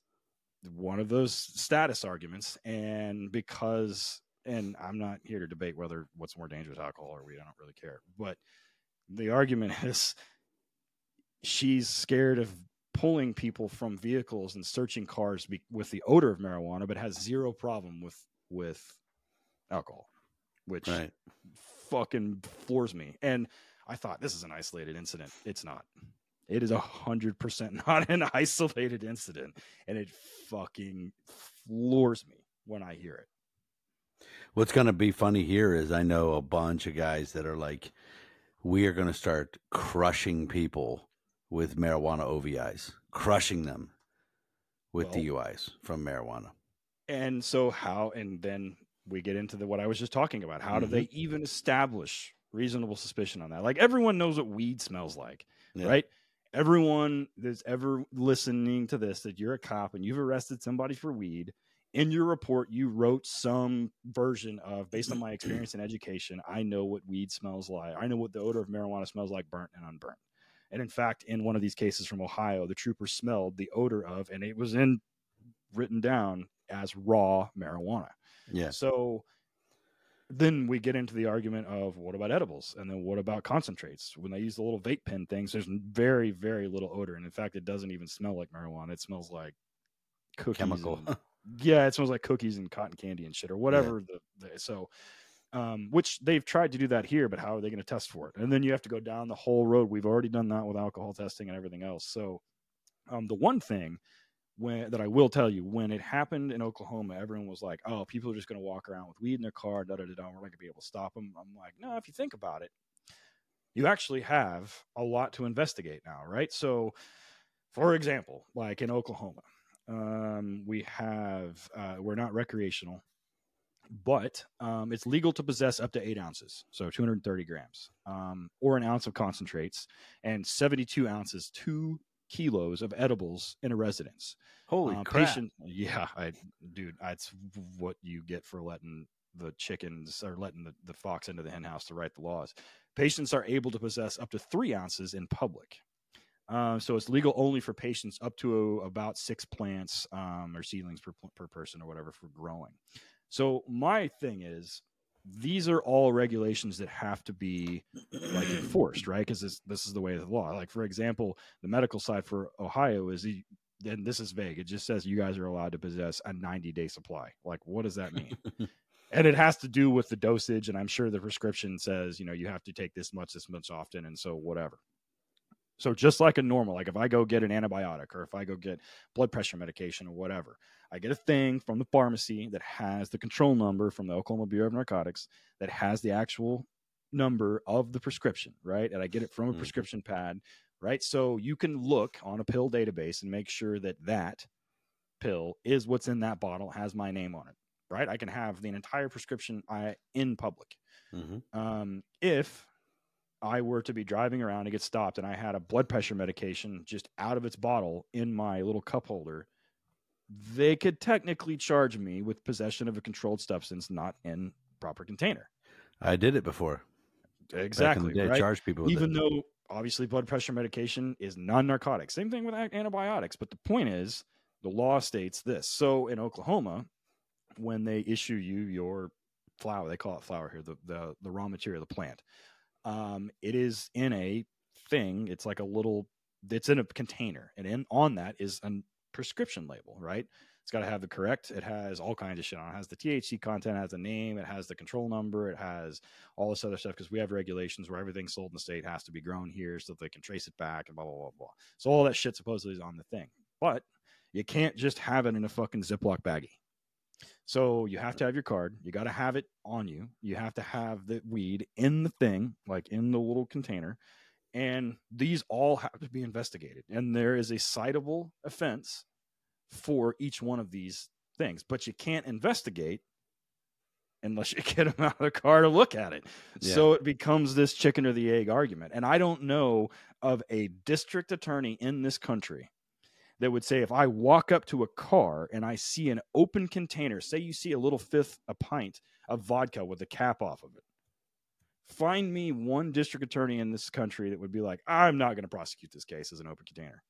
one of those status arguments. And because and I'm not here to debate whether what's more dangerous, alcohol or weed. I don't really care. But the argument is she's scared of pulling people from vehicles and searching cars be, with the odor of marijuana, but has zero problem with with alcohol, which right. fucking floors me. And I thought this is an isolated incident. It's not. It is a hundred percent not an isolated incident, and it fucking floors me when I hear it. What's going to be funny here is I know a bunch of guys that are like, we are going to start crushing people with marijuana OVIs, crushing them with well, DUIs from marijuana. And so, how, and then we get into the what I was just talking about. How mm-hmm. do they even establish reasonable suspicion on that? Like, everyone knows what weed smells like, yeah. right? Everyone that's ever listening to this, that you're a cop and you've arrested somebody for weed, in your report you wrote some version of based on my experience and education i know what weed smells like i know what the odor of marijuana smells like burnt and unburnt and in fact in one of these cases from ohio the trooper smelled the odor of and it was in written down as raw marijuana yeah so then we get into the argument of what about edibles and then what about concentrates when they use the little vape pen things there's very very little odor and in fact it doesn't even smell like marijuana it smells like cookies chemical and, yeah, it smells like cookies and cotton candy and shit or whatever. Yeah. The, the, so, um, which they've tried to do that here, but how are they going to test for it? And then you have to go down the whole road. We've already done that with alcohol testing and everything else. So, um, the one thing when that I will tell you when it happened in Oklahoma, everyone was like, "Oh, people are just going to walk around with weed in their car, da da da da. We're not going to be able to stop them." I'm like, "No, if you think about it, you actually have a lot to investigate now, right?" So, for example, like in Oklahoma, um, we have uh, we're not recreational, but um, it's legal to possess up to eight ounces, so 230 grams, um, or an ounce of concentrates, and 72 ounces, two kilos of edibles in a residence. Holy uh, crap! Patient, yeah, I, dude, that's what you get for letting the chickens or letting the, the fox into the henhouse to write the laws. Patients are able to possess up to three ounces in public. Uh, so it's legal only for patients up to a, about six plants um, or seedlings per, per person or whatever for growing. So my thing is, these are all regulations that have to be like enforced, right? Because this this is the way of the law. Like for example, the medical side for Ohio is the and this is vague. It just says you guys are allowed to possess a 90 day supply. Like, what does that mean? and it has to do with the dosage. And I'm sure the prescription says, you know, you have to take this much, this much often. And so, whatever. So just like a normal, like if I go get an antibiotic or if I go get blood pressure medication or whatever, I get a thing from the pharmacy that has the control number from the Oklahoma Bureau of Narcotics that has the actual number of the prescription, right? And I get it from a mm-hmm. prescription pad, right? So you can look on a pill database and make sure that that pill is what's in that bottle, has my name on it, right? I can have the entire prescription I, in public. Mm-hmm. Um, if I were to be driving around and get stopped and I had a blood pressure medication just out of its bottle in my little cup holder, they could technically charge me with possession of a controlled substance not in proper container. I did it before. Exactly. Day, right? Charge people, even it. though obviously blood pressure medication is non-narcotic. Same thing with antibiotics. But the point is, the law states this. So in Oklahoma, when they issue you your flower, they call it flower here, the the, the raw material, the plant um, it is in a thing. It's like a little. It's in a container, and in on that is a prescription label, right? It's got to have the correct. It has all kinds of shit on. It has the THC content, it has a name, it has the control number, it has all this other stuff because we have regulations where everything sold in the state has to be grown here so they can trace it back and blah blah blah blah. So all that shit supposedly is on the thing, but you can't just have it in a fucking Ziploc baggie. So you have to have your card. You got to have it on you. You have to have the weed in the thing, like in the little container. And these all have to be investigated. And there is a citable offense for each one of these things, but you can't investigate unless you get them out of the car to look at it. Yeah. So it becomes this chicken or the egg argument. And I don't know of a district attorney in this country that would say if I walk up to a car and I see an open container, say you see a little fifth a pint of vodka with the cap off of it. Find me one district attorney in this country that would be like, I'm not going to prosecute this case as an open container.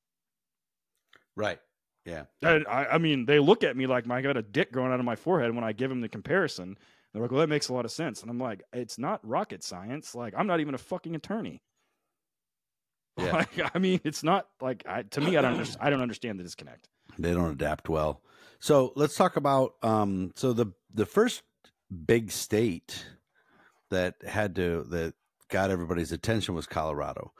Right. Yeah. I, I, mean, they look at me like I got a dick growing out of my forehead when I give them the comparison. They're like, well, that makes a lot of sense. And I'm like, it's not rocket science. Like, I'm not even a fucking attorney. Yeah. Like, I mean, it's not like I, to me. I don't. I don't understand the disconnect. They don't adapt well. So let's talk about. Um. So the the first big state that had to that got everybody's attention was Colorado.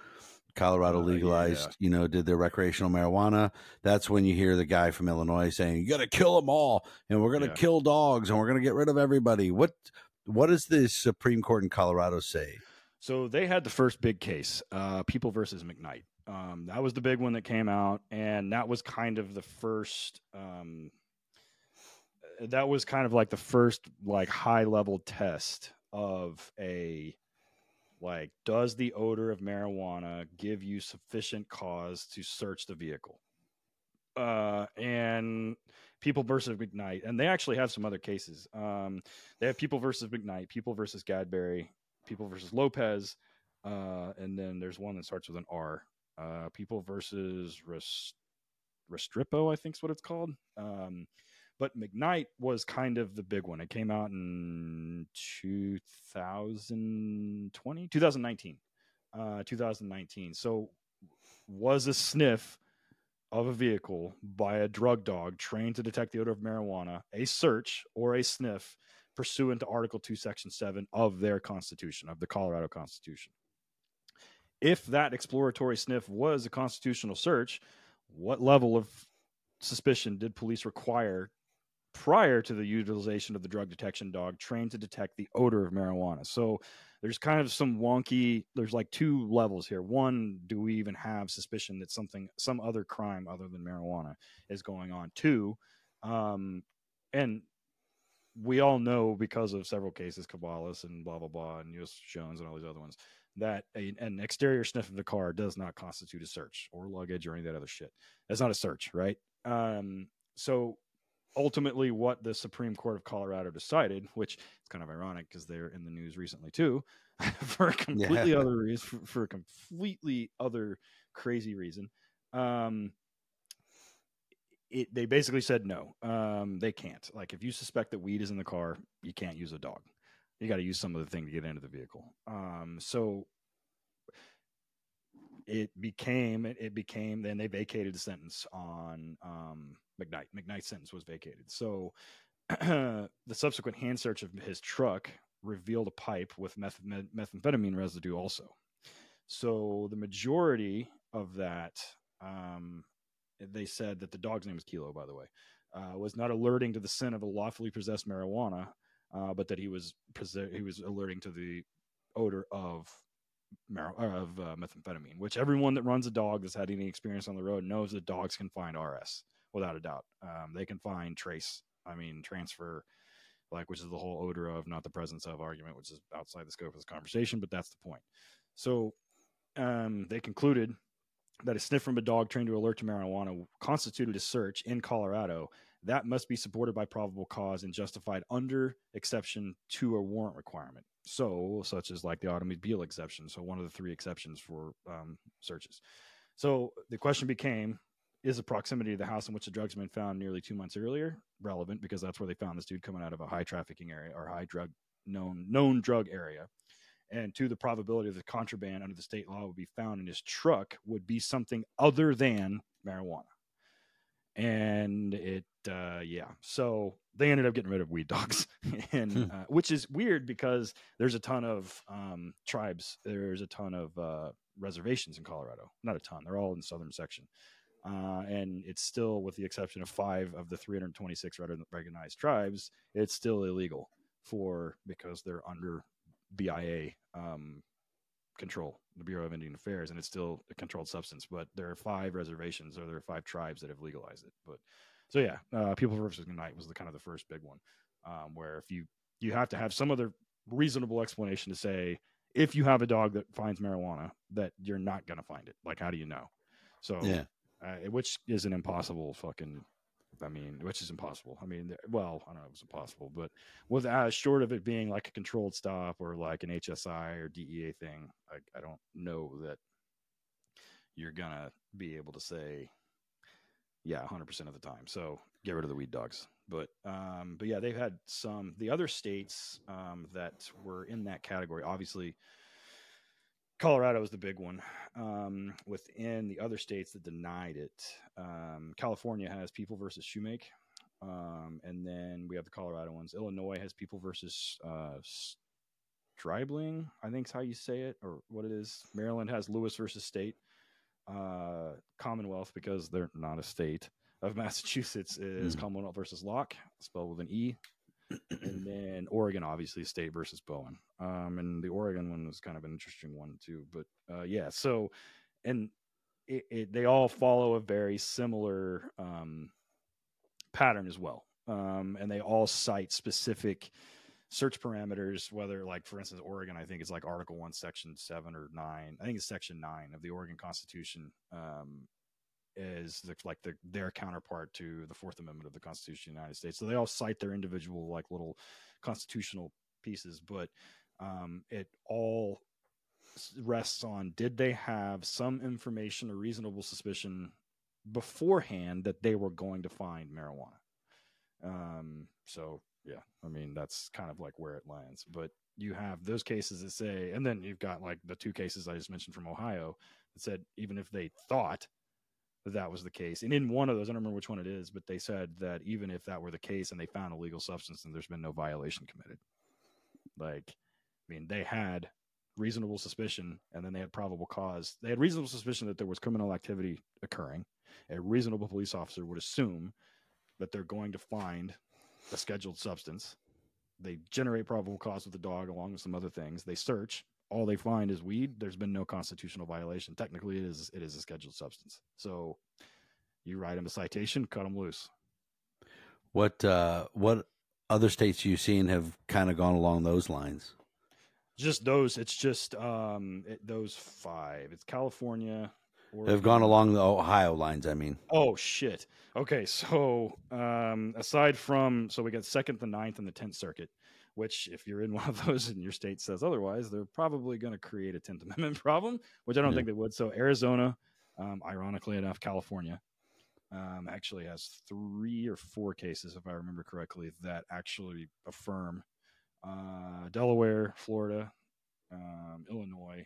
Colorado legalized, uh, yeah. you know, did their recreational marijuana. That's when you hear the guy from Illinois saying, "You got to kill them all, and we're going to yeah. kill dogs, and we're going to get rid of everybody." What What does the Supreme Court in Colorado say? So they had the first big case, uh, People versus McKnight. Um, that was the big one that came out, and that was kind of the first. Um, that was kind of like the first like high level test of a like does the odor of marijuana give you sufficient cause to search the vehicle uh, and people versus mcknight and they actually have some other cases um, they have people versus mcknight people versus gadberry people versus lopez uh, and then there's one that starts with an r uh, people versus Rest- restrepo i think is what it's called um, but McKnight was kind of the big one. It came out in 2020, 2019, uh, 2019. So was a sniff of a vehicle by a drug dog trained to detect the odor of marijuana a search or a sniff pursuant to Article 2, Section 7 of their Constitution, of the Colorado Constitution. If that exploratory sniff was a constitutional search, what level of suspicion did police require prior to the utilization of the drug detection dog trained to detect the odor of marijuana. So there's kind of some wonky there's like two levels here. One, do we even have suspicion that something some other crime other than marijuana is going on? Two, um and we all know because of several cases, Caballes and blah blah blah, and U.S. Jones and all these other ones, that a, an exterior sniff of the car does not constitute a search or luggage or any of that other shit. That's not a search, right? Um, so ultimately what the Supreme Court of Colorado decided, which is kind of ironic because they're in the news recently too, for a completely yeah. other reason, for, for, a completely other crazy reason. Um, it, they basically said no, um, they can't. Like if you suspect that weed is in the car, you can't use a dog. You got to use some other thing to get into the vehicle. Um, so it became it, became then they vacated the sentence on um, McKnight. McKnight's sentence was vacated. So the subsequent hand search of his truck revealed a pipe with meth- methamphetamine residue also. So the majority of that, um, they said that the dog's name is Kilo, by the way, uh, was not alerting to the sin of a lawfully possessed marijuana, uh, but that he was he was alerting to the odor of mar- of uh, methamphetamine. Which everyone that runs a dog that's had any experience on the road knows that dogs can find RS without a doubt. Um, they can find trace, I mean, transfer, like, which is the whole odor of, not the presence of argument, which is outside the scope of this conversation, but that's the point. So um, they concluded that a sniff from a dog trained to alert to marijuana constituted a search in Colorado that must be supported by probable cause and justified under exception to a warrant requirement. So, such as like the automobile exception. So, one of the three exceptions for um, searches. So, the question became is the proximity to the house in which the drugs have been found nearly two months earlier relevant because that's where they found this dude coming out of a high trafficking area or high drug known known drug area and to the probability of the contraband under the state law would be found in his truck would be something other than marijuana. And it uh yeah so they ended up getting rid of weed dogs. And hmm. uh, which is weird because there's a ton of um tribes there's a ton of uh reservations in colorado. Not a ton they're all in the southern section. Uh, and it's still, with the exception of five of the 326 recognized tribes, it's still illegal for because they're under BIA um, control, the Bureau of Indian Affairs, and it's still a controlled substance. But there are five reservations, or there are five tribes that have legalized it. But so yeah, uh, People versus Night was the kind of the first big one, um, where if you you have to have some other reasonable explanation to say if you have a dog that finds marijuana that you're not going to find it. Like, how do you know? So, Yeah. uh, which is an impossible fucking. I mean, which is impossible. I mean, well, I don't know if it's impossible, but with uh, short of it being like a controlled stop or like an HSI or DEA thing, I, I don't know that you're gonna be able to say, yeah, 100 percent of the time. So get rid of the weed dogs. But um, but yeah, they've had some the other states um, that were in that category. Obviously, Colorado is the big one. Um, within the other states that denied it, um, California has People versus Shoemake, um, and then we have the Colorado ones. Illinois has People versus uh, Stribling, I think is how you say it, or what it is. Maryland has Lewis versus State. Uh, Commonwealth, because they're not a state of Massachusetts, is Mhm. Commonwealth versus Locke, spelled with an E and then Oregon, obviously, State versus Bowen. Um, and the Oregon one was kind of an interesting one too. But uh, yeah, so and it, it, they all follow a very similar um, pattern as well, um, and they all cite specific search parameters. Whether, like for instance, Oregon, I think it's like Article One, Section Seven or Nine. I think it's Section Nine of the Oregon Constitution. Um, is the, like the, their counterpart to the Fourth Amendment of the Constitution of the United States. So they all cite their individual like little constitutional pieces, but um, it all rests on did they have some information or reasonable suspicion beforehand that they were going to find marijuana. Um, so yeah, I mean that's kind of like where it lands, but you have those cases that say, and then you've got like the two cases I just mentioned from Ohio that said even if they thought that was the case. And in one of those, I don't remember which one it is, but they said that even if that were the case and they found a legal substance, then there's been no violation committed. Like, I mean, they had reasonable suspicion and then they had probable cause. They had reasonable suspicion that there was criminal activity occurring. A reasonable police officer would assume that they're going to find a scheduled substance. They generate probable cause with the dog along with some other things. They search, all they find is weed, there's been no constitutional violation. Technically, it is it is a scheduled substance. So you write them a citation, cut them loose. What uh, what other states you've seen have kind of gone along those lines? Just those. It's just um it, those five. It's California. They've gone along the Ohio lines. I mean, Oh shit. Okay, so um aside from so we got second, the ninth, and the tenth circuit. Which, if you're in one of those and your state says otherwise, they're probably going to create a Tenth Amendment problem, which I don't Yeah. think they would. So, Arizona, um, ironically enough, California, um, actually has three or four cases, if I remember correctly, that actually affirm uh, Delaware, Florida, um, Illinois,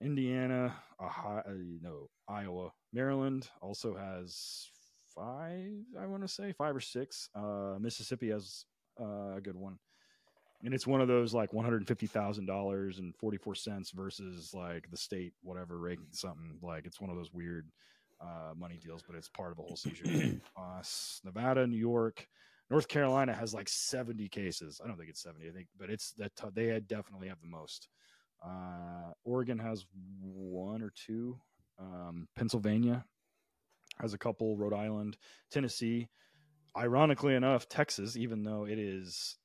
Indiana, Ohio, uh, no, Iowa, Maryland also has five. I want to say five or six. Uh, Mississippi has uh, a good one, and it's one of those like one hundred fifty thousand dollars and forty four cents versus like the state whatever rate something like it's one of those weird uh, money deals, but it's part of a whole seizure. uh, Nevada, New York, North Carolina has like seventy cases. I don't think it's seventy. I think, but it's that t- they had definitely have the most. Uh, Oregon has one or two. Um, Pennsylvania has a couple. Rhode Island, Tennessee. Ironically enough, Texas, even though it is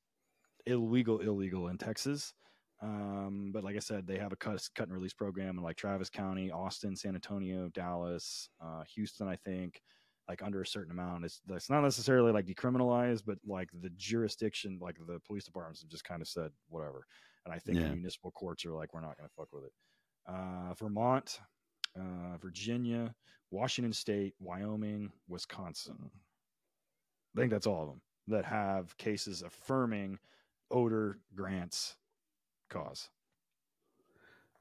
illegal, illegal in Texas. Um, but like I said, they have a cut, cut and release program in like Travis County, Austin, San Antonio, Dallas, uh, Houston, I think, like under a certain amount. It's, it's not necessarily like decriminalized, but like the jurisdiction, like the police departments have just kind of said whatever. And I think the municipal courts are like, we're not going to fuck with it. Uh, Vermont, uh, Virginia, Washington State, Wyoming, Wisconsin. I think that's all of them that have cases affirming odor grants cause.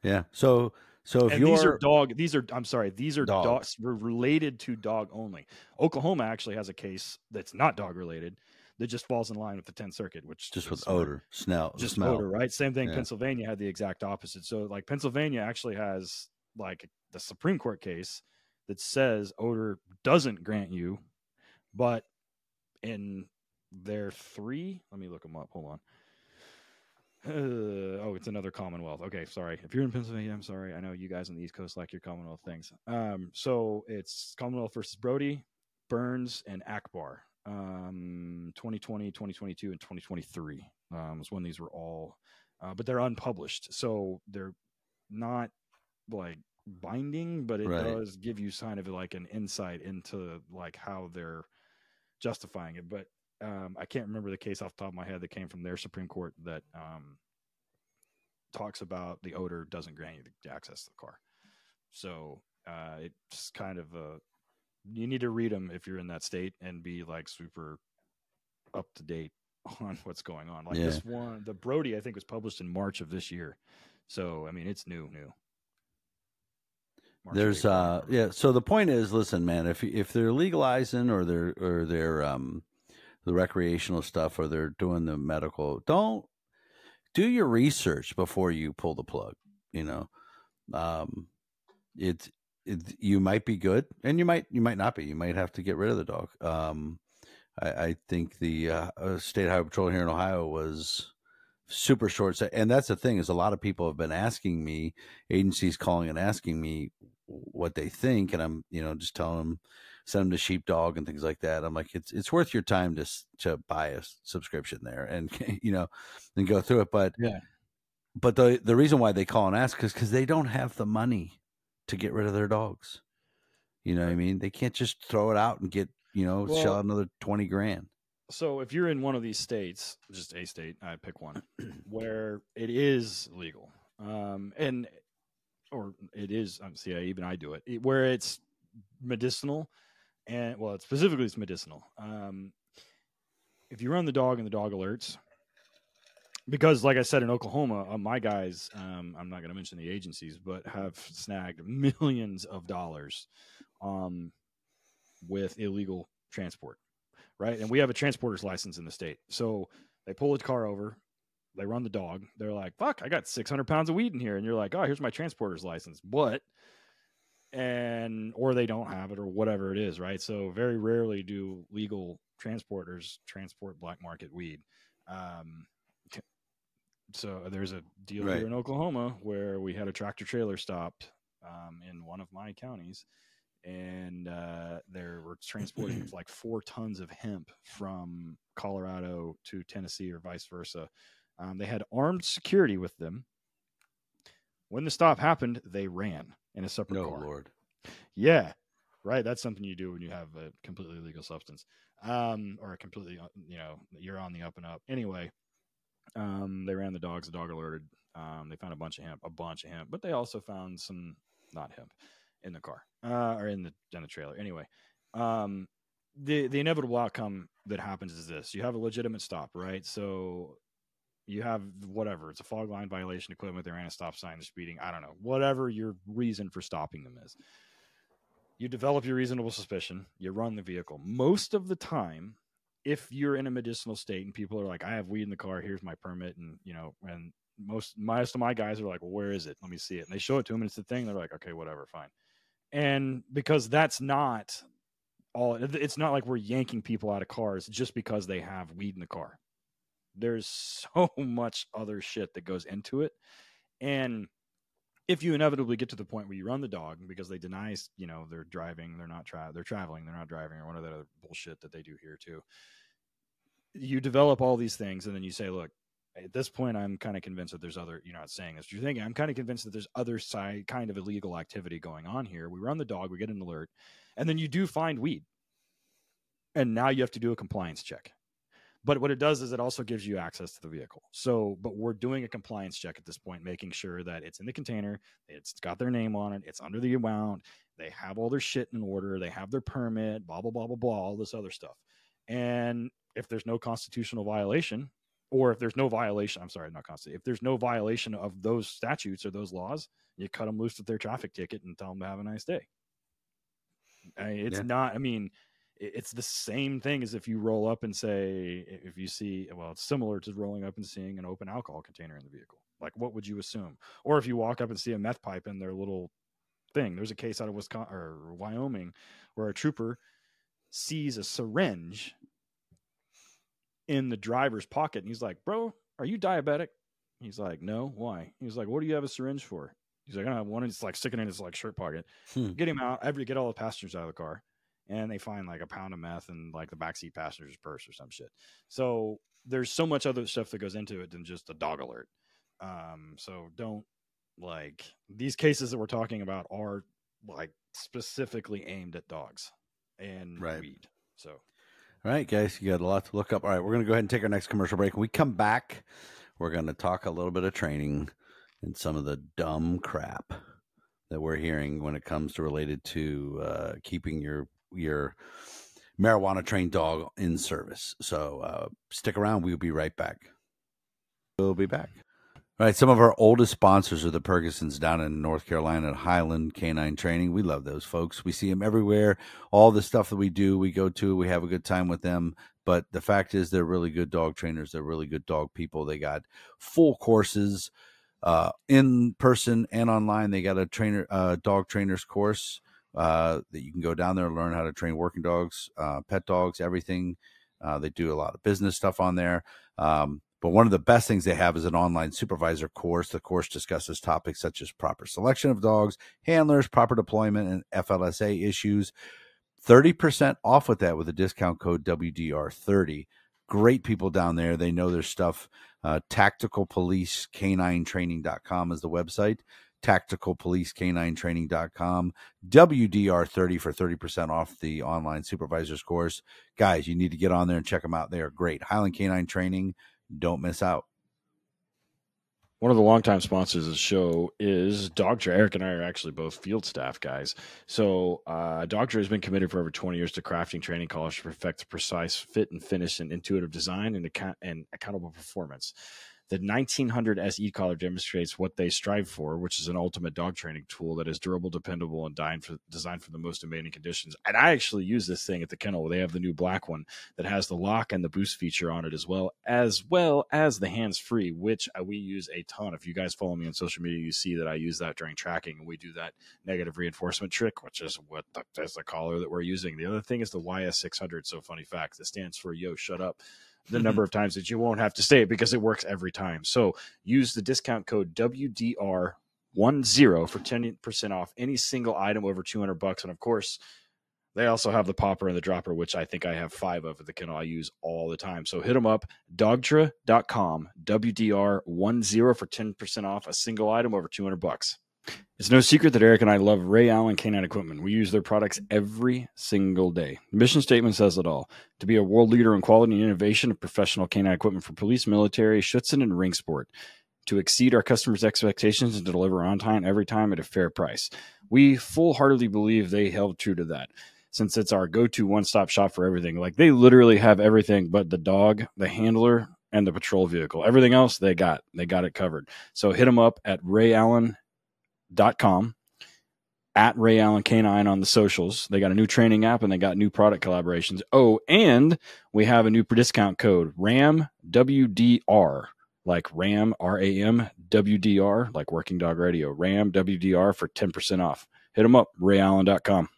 yeah. So so if and you're these are dog. These are I'm sorry. These are Dog. dogs related to dog only. Oklahoma actually has a case that's not dog related that just falls in line with the 10th Circuit, which just with smart. odor, smell, just smell. odor, right? Same thing. Yeah. Pennsylvania had the exact opposite. So like Pennsylvania actually has like the Supreme Court case that says odor doesn't grant you, but in their three, let me look them up. Hold on. Uh, oh, it's another Commonwealth. Okay, sorry. If you're in Pennsylvania, I'm sorry. I know you guys on the East Coast like your Commonwealth things. Um, so it's Commonwealth versus Brody, Burns, and Akbar. um, 2020, 2022, and 2023 um, was when these were all, uh, but they're unpublished, so they're not like binding, but it right. does give you kind of like an insight into like how they're justifying it. But um, I can't remember the case off the top of my head that came from their Supreme Court that um, talks about the odor doesn't grant you the access to the car. So uh, it's kind of a you need to read them if you're in that state and be like super up to date on what's going on. Like yeah. this one, the Brody, I think was published in March of this year. So I mean, it's new, new. March There's uh yeah. So the point is, listen, man, if if they're legalizing or they're or they're um the recreational stuff or they're doing the medical, don't do your research before you pull the plug. You know, um, it's it, you might be good and you might you might not be. You might have to get rid of the dog. Um, I, I think the uh, uh state highway patrol here in Ohio was super short. And that's the thing is a lot of people have been asking me, agencies calling and asking me what they think, and I'm you know just telling them send them to sheepdog and things like that. I'm like, it's it's worth your time to to buy a subscription there and you know and go through it. But yeah, but the the reason why they call and ask is because they don't have the money to get rid of their dogs. You know what I mean? They can't just throw it out and get you know well, shell another twenty grand. So if you're in one of these states, just a state, I pick one where it is legal, um, and or it is. See, even I do it, it where it's medicinal and well, it's specifically it's medicinal. Um, if you run the dog and the dog alerts, because like I said in Oklahoma, uh, my guys, um, I'm not going to mention the agencies, but have snagged millions of dollars um, with illegal transport, right? And we have a transporter's license in the state, so they pull a car over, they run the dog, they're like, "Fuck, I got 600 pounds of weed in here," and you're like, "Oh, here's my transporter's license," but and or they don't have it or whatever it is, right? So very rarely do legal transporters transport black market weed. Um, so there's a deal right. here in Oklahoma where we had a tractor trailer stopped um, in one of my counties, and uh, they were transporting like four tons of hemp from Colorado to Tennessee or vice versa. Um, they had armed security with them. When the stop happened, they ran in a separate no, car. Lord. Yeah, right. That's something you do when you have a completely legal substance, um, or a completely, uh, you know, you're on the up and up. Anyway, um, they ran the dogs. The dog alerted. Um, they found a bunch of hemp, a bunch of hemp, but they also found some not hemp in the car uh, or in the in the trailer. Anyway, um, the the inevitable outcome that happens is this: you have a legitimate stop, right? So you have whatever. It's a fog line violation equipment, they're a stop sign. They're speeding. I don't know. Whatever your reason for stopping them is. You develop your reasonable suspicion. You run the vehicle. Most of the time if you're in a medicinal state and people are like i have weed in the car. Here's my permit and you know and most most of my guys are like well where is it? Let me see it. And they show it to them and it's the thing. They're like okay whatever. Fine and because that's not all it's not like we're yanking people out of cars just because they have weed in the car there's so much other shit that goes into it. And if you inevitably get to the point where you run the dog because they deny, you know, they're driving, they're not tra- they're traveling, they're not driving, or one of the other bullshit that they do here too. You develop all these things, and then you say, "Look, at this point, I'm kind of convinced that there's other. You're not saying this. You're thinking I'm kind of convinced that there's other side kind of illegal activity going on here. We run the dog, we get an alert, and then you do find weed, and now you have to do a compliance check. But what it does is it also gives you access to the vehicle. So, but we're doing a compliance check at this point, making sure that it's in the container, it's got their name on it, it's under the amount, they have all their shit in order, they have their permit, blah, blah, blah, blah, blah, all this other stuff. And if there's no constitutional violation, or if there's no violation, I'm sorry, not constitutional, if there's no violation of those statutes or those laws, you cut them loose with their traffic ticket and tell them to have a nice day. I it's yeah. not, I mean, it's the same thing as if you roll up and say if you see well it's similar to rolling up and seeing an open alcohol container in the vehicle like what would you assume or if you walk up and see a meth pipe in their little thing there's a case out of wisconsin or wyoming where a trooper sees a syringe in the driver's pocket and he's like bro are you diabetic he's like no why he's like what do you have a syringe for he's like i don't have one it's like sticking in his like shirt pocket hmm. get him out every get all the passengers out of the car and they find like a pound of meth in like the backseat passenger's purse or some shit. So there's so much other stuff that goes into it than just a dog alert. Um, so don't like these cases that we're talking about are like specifically aimed at dogs and right. weed. So, all right, guys, you got a lot to look up. All right, we're going to go ahead and take our next commercial break. When we come back, we're going to talk a little bit of training and some of the dumb crap that we're hearing when it comes to related to uh, keeping your your marijuana trained dog in service. So uh, stick around. We'll be right back. We'll be back. Right, some of our oldest sponsors are the Perkinsons down in North Carolina at Highland Canine Training. We love those folks. We see them everywhere. All the stuff that we do, we go to, we have a good time with them. But the fact is, they're really good dog trainers. They're really good dog people. They got full courses uh, in person and online. They got a trainer, uh, dog trainers course uh, that you can go down there and learn how to train working dogs, uh, pet dogs, everything. Uh, they do a lot of business stuff on there. Um, but one of the best things they have is an online supervisor course. The course discusses topics such as proper selection of dogs, handlers, proper deployment, and FLSA issues. 30% off with that with a discount code WDR30. Great people down there. They know their stuff. Uh, tacticalpolicek9training.com is the website. Tacticalpolicek9training.com. WDR30 for 30% off the online supervisors course. Guys, you need to get on there and check them out. They are great. Highland Canine Training don't miss out. One of the longtime sponsors of the show is Dogtra. Eric and I are actually both field staff guys. So, uh, Dogtra has been committed for over 20 years to crafting training collars to perfect precise fit and finish and intuitive design and, account- and accountable performance. The 1900 SE collar demonstrates what they strive for, which is an ultimate dog training tool that is durable, dependable, and designed for the most demanding conditions. And I actually use this thing at the kennel. They have the new black one that has the lock and the boost feature on it as well, as well as the hands free, which uh, we use a ton. If you guys follow me on social media, you see that I use that during tracking, and we do that negative reinforcement trick, which is what the, that's the collar that we're using. The other thing is the YS600. So funny fact, it stands for Yo, shut up the mm-hmm. number of times that you won't have to say it because it works every time. So use the discount code WDR10 for 10% off any single item over 200 bucks. And of course, they also have the popper and the dropper, which I think I have five of at the kennel I use all the time. So hit them up, dogtra.com, WDR10 for 10% off a single item over 200 bucks. It's no secret that Eric and I love Ray Allen Canine Equipment. We use their products every single day. The mission statement says it all to be a world leader in quality and innovation of professional canine equipment for police, military, Schutzhund, and ring sport. To exceed our customers' expectations and to deliver on time every time at a fair price. We full heartedly believe they held true to that since it's our go to one stop shop for everything. Like they literally have everything but the dog, the handler, and the patrol vehicle. Everything else they got. They got it covered. So hit them up at Ray Allen com at Ray Allen Canine on the socials. They got a new training app and they got new product collaborations. Oh, and we have a new discount code RAM WDR, like RAM R A M W D R, like Working Dog Radio. RAM WDR for 10% off. Hit them up, rayallen.com.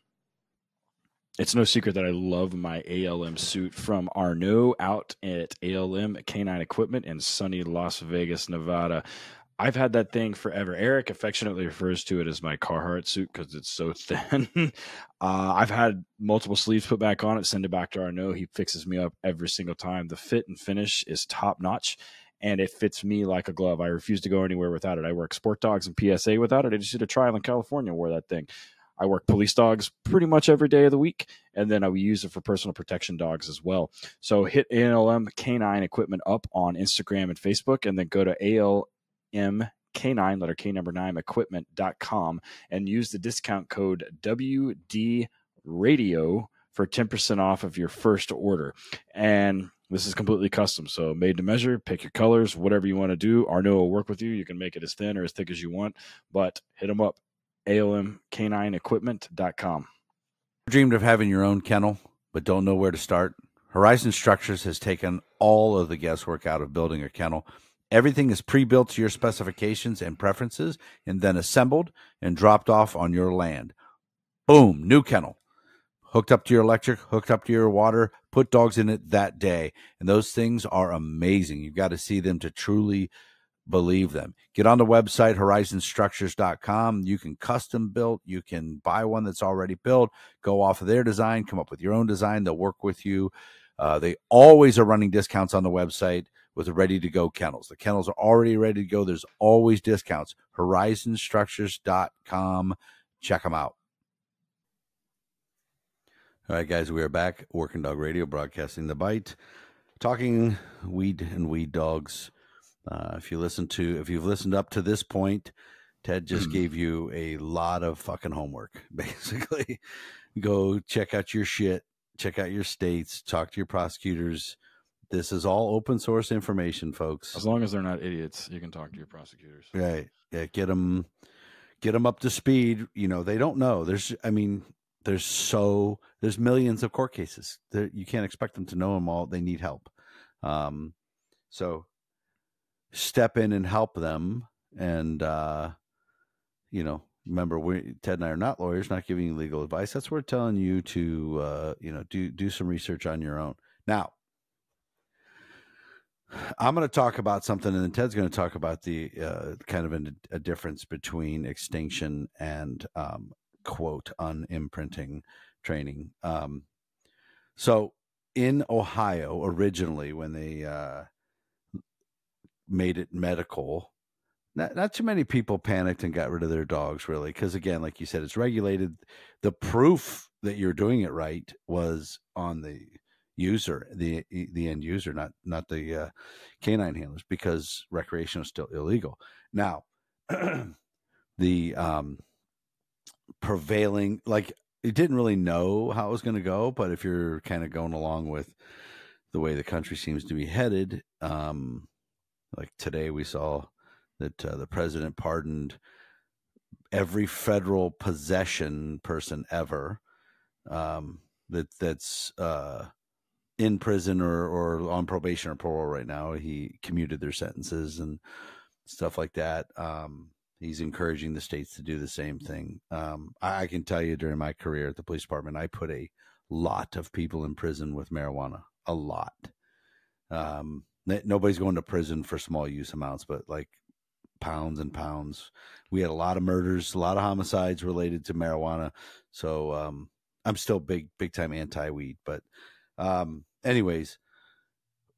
It's no secret that I love my ALM suit from Arnaud out at ALM Canine Equipment in sunny Las Vegas, Nevada. I've had that thing forever. Eric affectionately refers to it as my Carhartt suit because it's so thin. uh, I've had multiple sleeves put back on it, send it back to Arnaud. He fixes me up every single time. The fit and finish is top notch and it fits me like a glove. I refuse to go anywhere without it. I work sport dogs and PSA without it. I just did a trial in California, wore that thing. I work police dogs pretty much every day of the week, and then I use it for personal protection dogs as well. So hit ALM Canine Equipment up on Instagram and Facebook, and then go to AL M K9, letter K number nine, equipment.com and use the discount code WD radio for 10% off of your first order. And this is completely custom. So made to measure, pick your colors, whatever you want to do. Arno will work with you. You can make it as thin or as thick as you want, but hit them up. ALMK9equipment.com. Dreamed of having your own kennel, but don't know where to start? Horizon Structures has taken all of the guesswork out of building a kennel Everything is pre built to your specifications and preferences and then assembled and dropped off on your land. Boom, new kennel. Hooked up to your electric, hooked up to your water, put dogs in it that day. And those things are amazing. You've got to see them to truly believe them. Get on the website horizonstructures.com. You can custom build, you can buy one that's already built, go off of their design, come up with your own design. They'll work with you. Uh, they always are running discounts on the website with ready to go kennels. The kennels are already ready to go. There's always discounts. Horizonstructures.com. Check them out. All right, guys, we are back. Working Dog Radio, broadcasting the bite, talking weed and weed dogs. Uh, if you listen to, if you've listened up to this point, Ted just mm. gave you a lot of fucking homework. Basically, go check out your shit, check out your states, talk to your prosecutors. This is all open source information, folks. As long as they're not idiots, you can talk to your prosecutors. Right? Yeah, get them, get them up to speed. You know, they don't know. There's, I mean, there's so there's millions of court cases. There, you can't expect them to know them all. They need help. Um, so step in and help them. And uh, you know, remember, we Ted and I are not lawyers, not giving you legal advice. That's what we're telling you to uh, you know do do some research on your own. Now, I'm going to talk about something, and then Ted's going to talk about the uh, kind of a, a, difference between extinction and um, quote on imprinting training. Um, so in Ohio, originally, when they uh, made it medical, not, not too many people panicked and got rid of their dogs, really, because again, like you said, it's regulated. The proof that you're doing it right was on the user, the the end user, not not the uh, canine handlers, because recreation is still illegal. Now, the um, prevailing like it didn't really know how it was going to go but if you're kind of going along with the way the country seems to be headed um like today we saw that uh, the president pardoned every federal possession person ever um that that's uh in prison or or on probation or parole right now he commuted their sentences and stuff like that um he's encouraging the states to do the same thing. Um, I, I, can tell you during my career at the police department, I put a lot of people in prison with marijuana. A lot. Um, nobody's going to prison for small use amounts, but like pounds and pounds. We had a lot of murders, a lot of homicides related to marijuana. So um, I'm still big, big time anti weed. But um, anyways,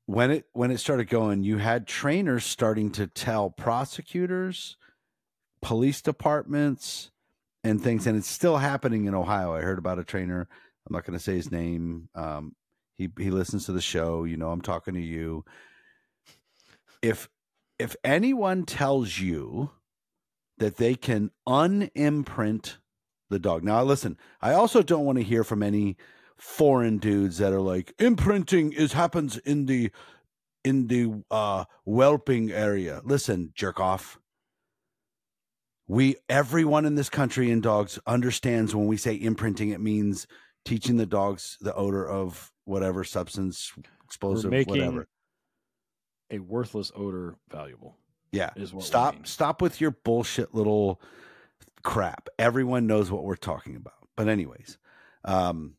when it when it started going, you had trainers starting to tell prosecutors police departments and things, and it's still happening in Ohio. I heard about a trainer. I'm not going to say his name. Um, he he listens to the show. You know, I'm talking to you. If if anyone tells you that they can unimprint the dog, now listen. I also don't want to hear from any foreign dudes that are like imprinting is happens in the in the uh whelping area. Listen, jerk off. We everyone in this country in dogs understands when we say imprinting it means teaching the dogs the odor of whatever substance explosive whatever. a worthless odor valuable yeah. stop stop with your bullshit little crap. Everyone knows what we're talking about. But anyways um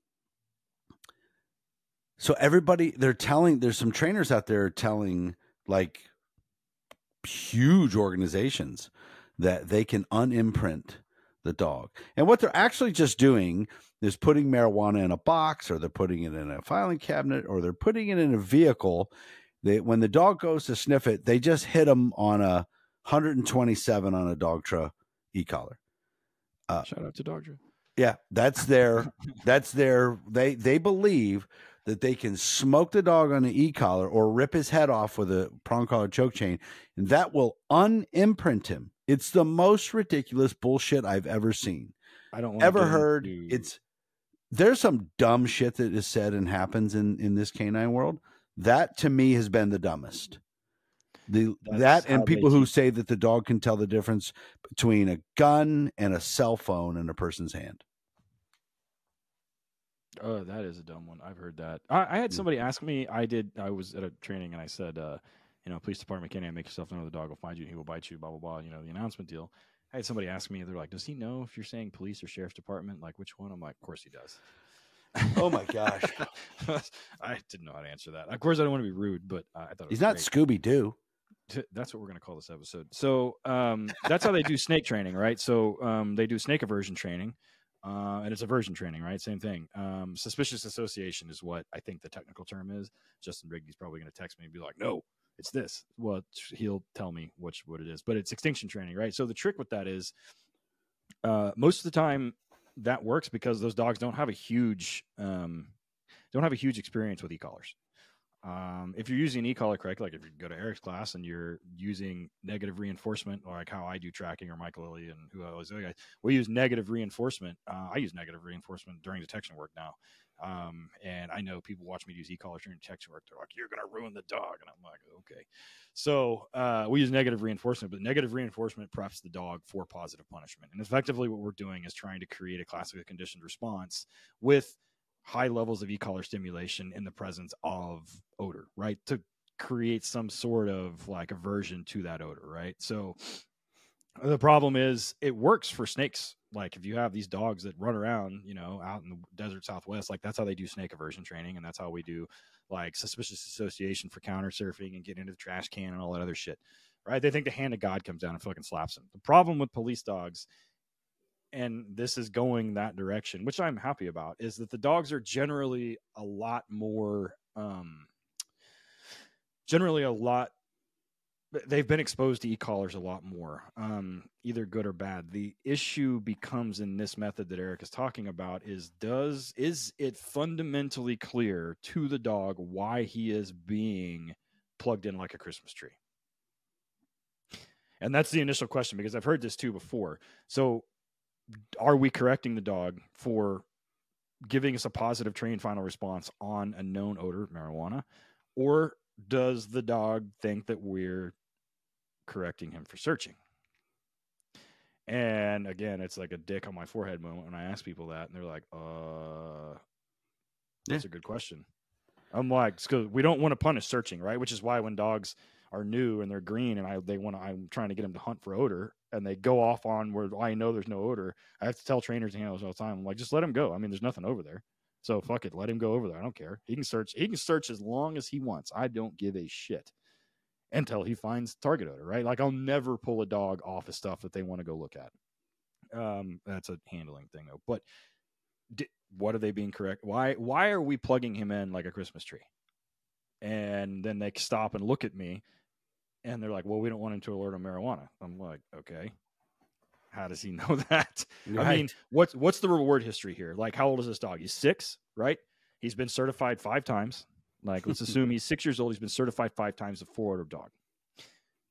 so everybody they're telling there's some trainers out there telling like huge organizations that they can unimprint the dog. And what they're actually just doing is putting marijuana in a box or they're putting it in a filing cabinet or they're putting it in a vehicle. They, when the dog goes to sniff it, they just hit them on a 127 on a Dogtra e-collar. Uh, Shout out to Dogtra. Yeah, that's their that's their they they believe that they can smoke the dog on the e-collar or rip his head off with a prong collar choke chain and that will unimprint him it's the most ridiculous bullshit I've ever seen. I don't ever heard. It's there's some dumb shit that is said and happens in in this canine world. That to me has been the dumbest. The That's that and people who say that the dog can tell the difference between a gun and a cell phone in a person's hand. Oh, that is a dumb one. I've heard that. I, I had somebody ask me. I did. I was at a training and I said, uh, you know, police department can't make yourself know the dog will find you and he will bite you, blah, blah, blah, you know, the announcement deal. I had somebody ask me, they're like, does he know if you're saying police or sheriff's department? Like, which one? I'm like, of course he does. Oh my gosh. I didn't know how to answer that. Of course, I don't want to be rude, but uh, I thought he's not Scooby Doo. that's what we're going to call this episode. So um, that's how they do snake training, right? So um, they do snake aversion training, uh, and it's aversion training, right? Same thing. Um, suspicious association is what I think the technical term is. Justin Rigby's probably going to text me and be like, "No, it's this." Well, he'll tell me which what it is, but it's extinction training, right? So the trick with that is, uh, most of the time that works because those dogs don't have a huge um, don't have a huge experience with e-collars. Um, if you're using e-collar correctly, like if you go to Eric's class and you're using negative reinforcement, or like how I do tracking, or Michael Lilly and who else, we use negative reinforcement. Uh, I use negative reinforcement during detection work now. Um, and I know people watch me use e-collars during detection work. They're like, "You're going to ruin the dog," and I'm like, "Okay." So uh, we use negative reinforcement, but negative reinforcement preps the dog for positive punishment. And effectively, what we're doing is trying to create a classical conditioned response with high levels of e-collar stimulation in the presence of odor, right? To create some sort of like aversion to that odor, right? So the problem is it works for snakes. Like if you have these dogs that run around, you know, out in the desert southwest, like that's how they do snake aversion training, and that's how we do like suspicious association for counter surfing and getting into the trash can and all that other shit. Right? They think the hand of God comes down and fucking slaps them. The problem with police dogs and this is going that direction, which I'm happy about, is that the dogs are generally a lot more, um, generally a lot. They've been exposed to e-collars a lot more, um, either good or bad. The issue becomes in this method that Eric is talking about is does is it fundamentally clear to the dog why he is being plugged in like a Christmas tree? And that's the initial question because I've heard this too before. So are we correcting the dog for giving us a positive train final response on a known odor, marijuana, or does the dog think that we're correcting him for searching? And again, it's like a dick on my forehead moment when I ask people that, and they're like, "Uh, that's yeah. a good question." I'm like, because we don't want to punish searching, right? Which is why when dogs are new and they're green, and I they want to, I'm trying to get them to hunt for odor and they go off on where I know there's no odor, I have to tell trainers and handlers all the time, I'm like, just let him go. I mean, there's nothing over there. So fuck it, let him go over there. I don't care. He can search. He can search as long as he wants. I don't give a shit until he finds target odor. Right? Like I'll never pull a dog off of stuff that they want to go look at. Um, that's a handling thing though. But di- what are they being correct? Why? Why are we plugging him in like a Christmas tree? And then they stop and look at me and they're like, well, we don't want him to alert on marijuana. I'm like, okay. How does he know that? Right. I mean, what's what's the reward history here? Like, how old is this dog? He's six, right? He's been certified five times. Like, let's assume he's six years old. He's been certified five times a four odor dog.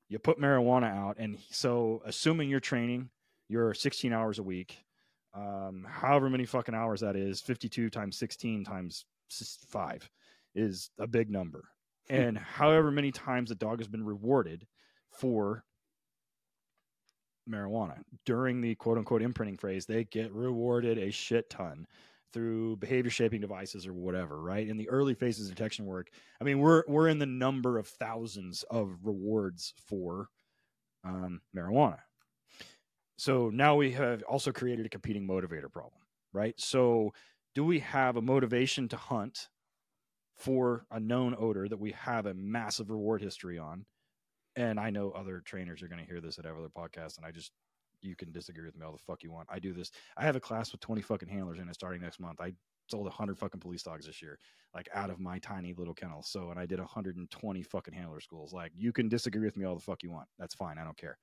You put marijuana out, and so assuming you're training, you're 16 hours a week, um, however many fucking hours that is, 52 times 16 times five is a big number and however many times the dog has been rewarded for marijuana during the quote unquote imprinting phase, they get rewarded a shit ton through behavior shaping devices or whatever, right? In the early phases of detection work, I mean, we're we're in the number of thousands of rewards for um, marijuana. So now we have also created a competing motivator problem, right? So do we have a motivation to hunt for a known odor that we have a massive reward history on. And I know other trainers are going to hear this at every other podcasts, and I just you can disagree with me all the fuck you want. I do this. I have a class with 20 fucking handlers in it starting next month. I sold 100 fucking police dogs this year, like out of my tiny little kennel. So, and I did 120 fucking handler schools. Like, you can disagree with me all the fuck you want. That's fine. I don't care.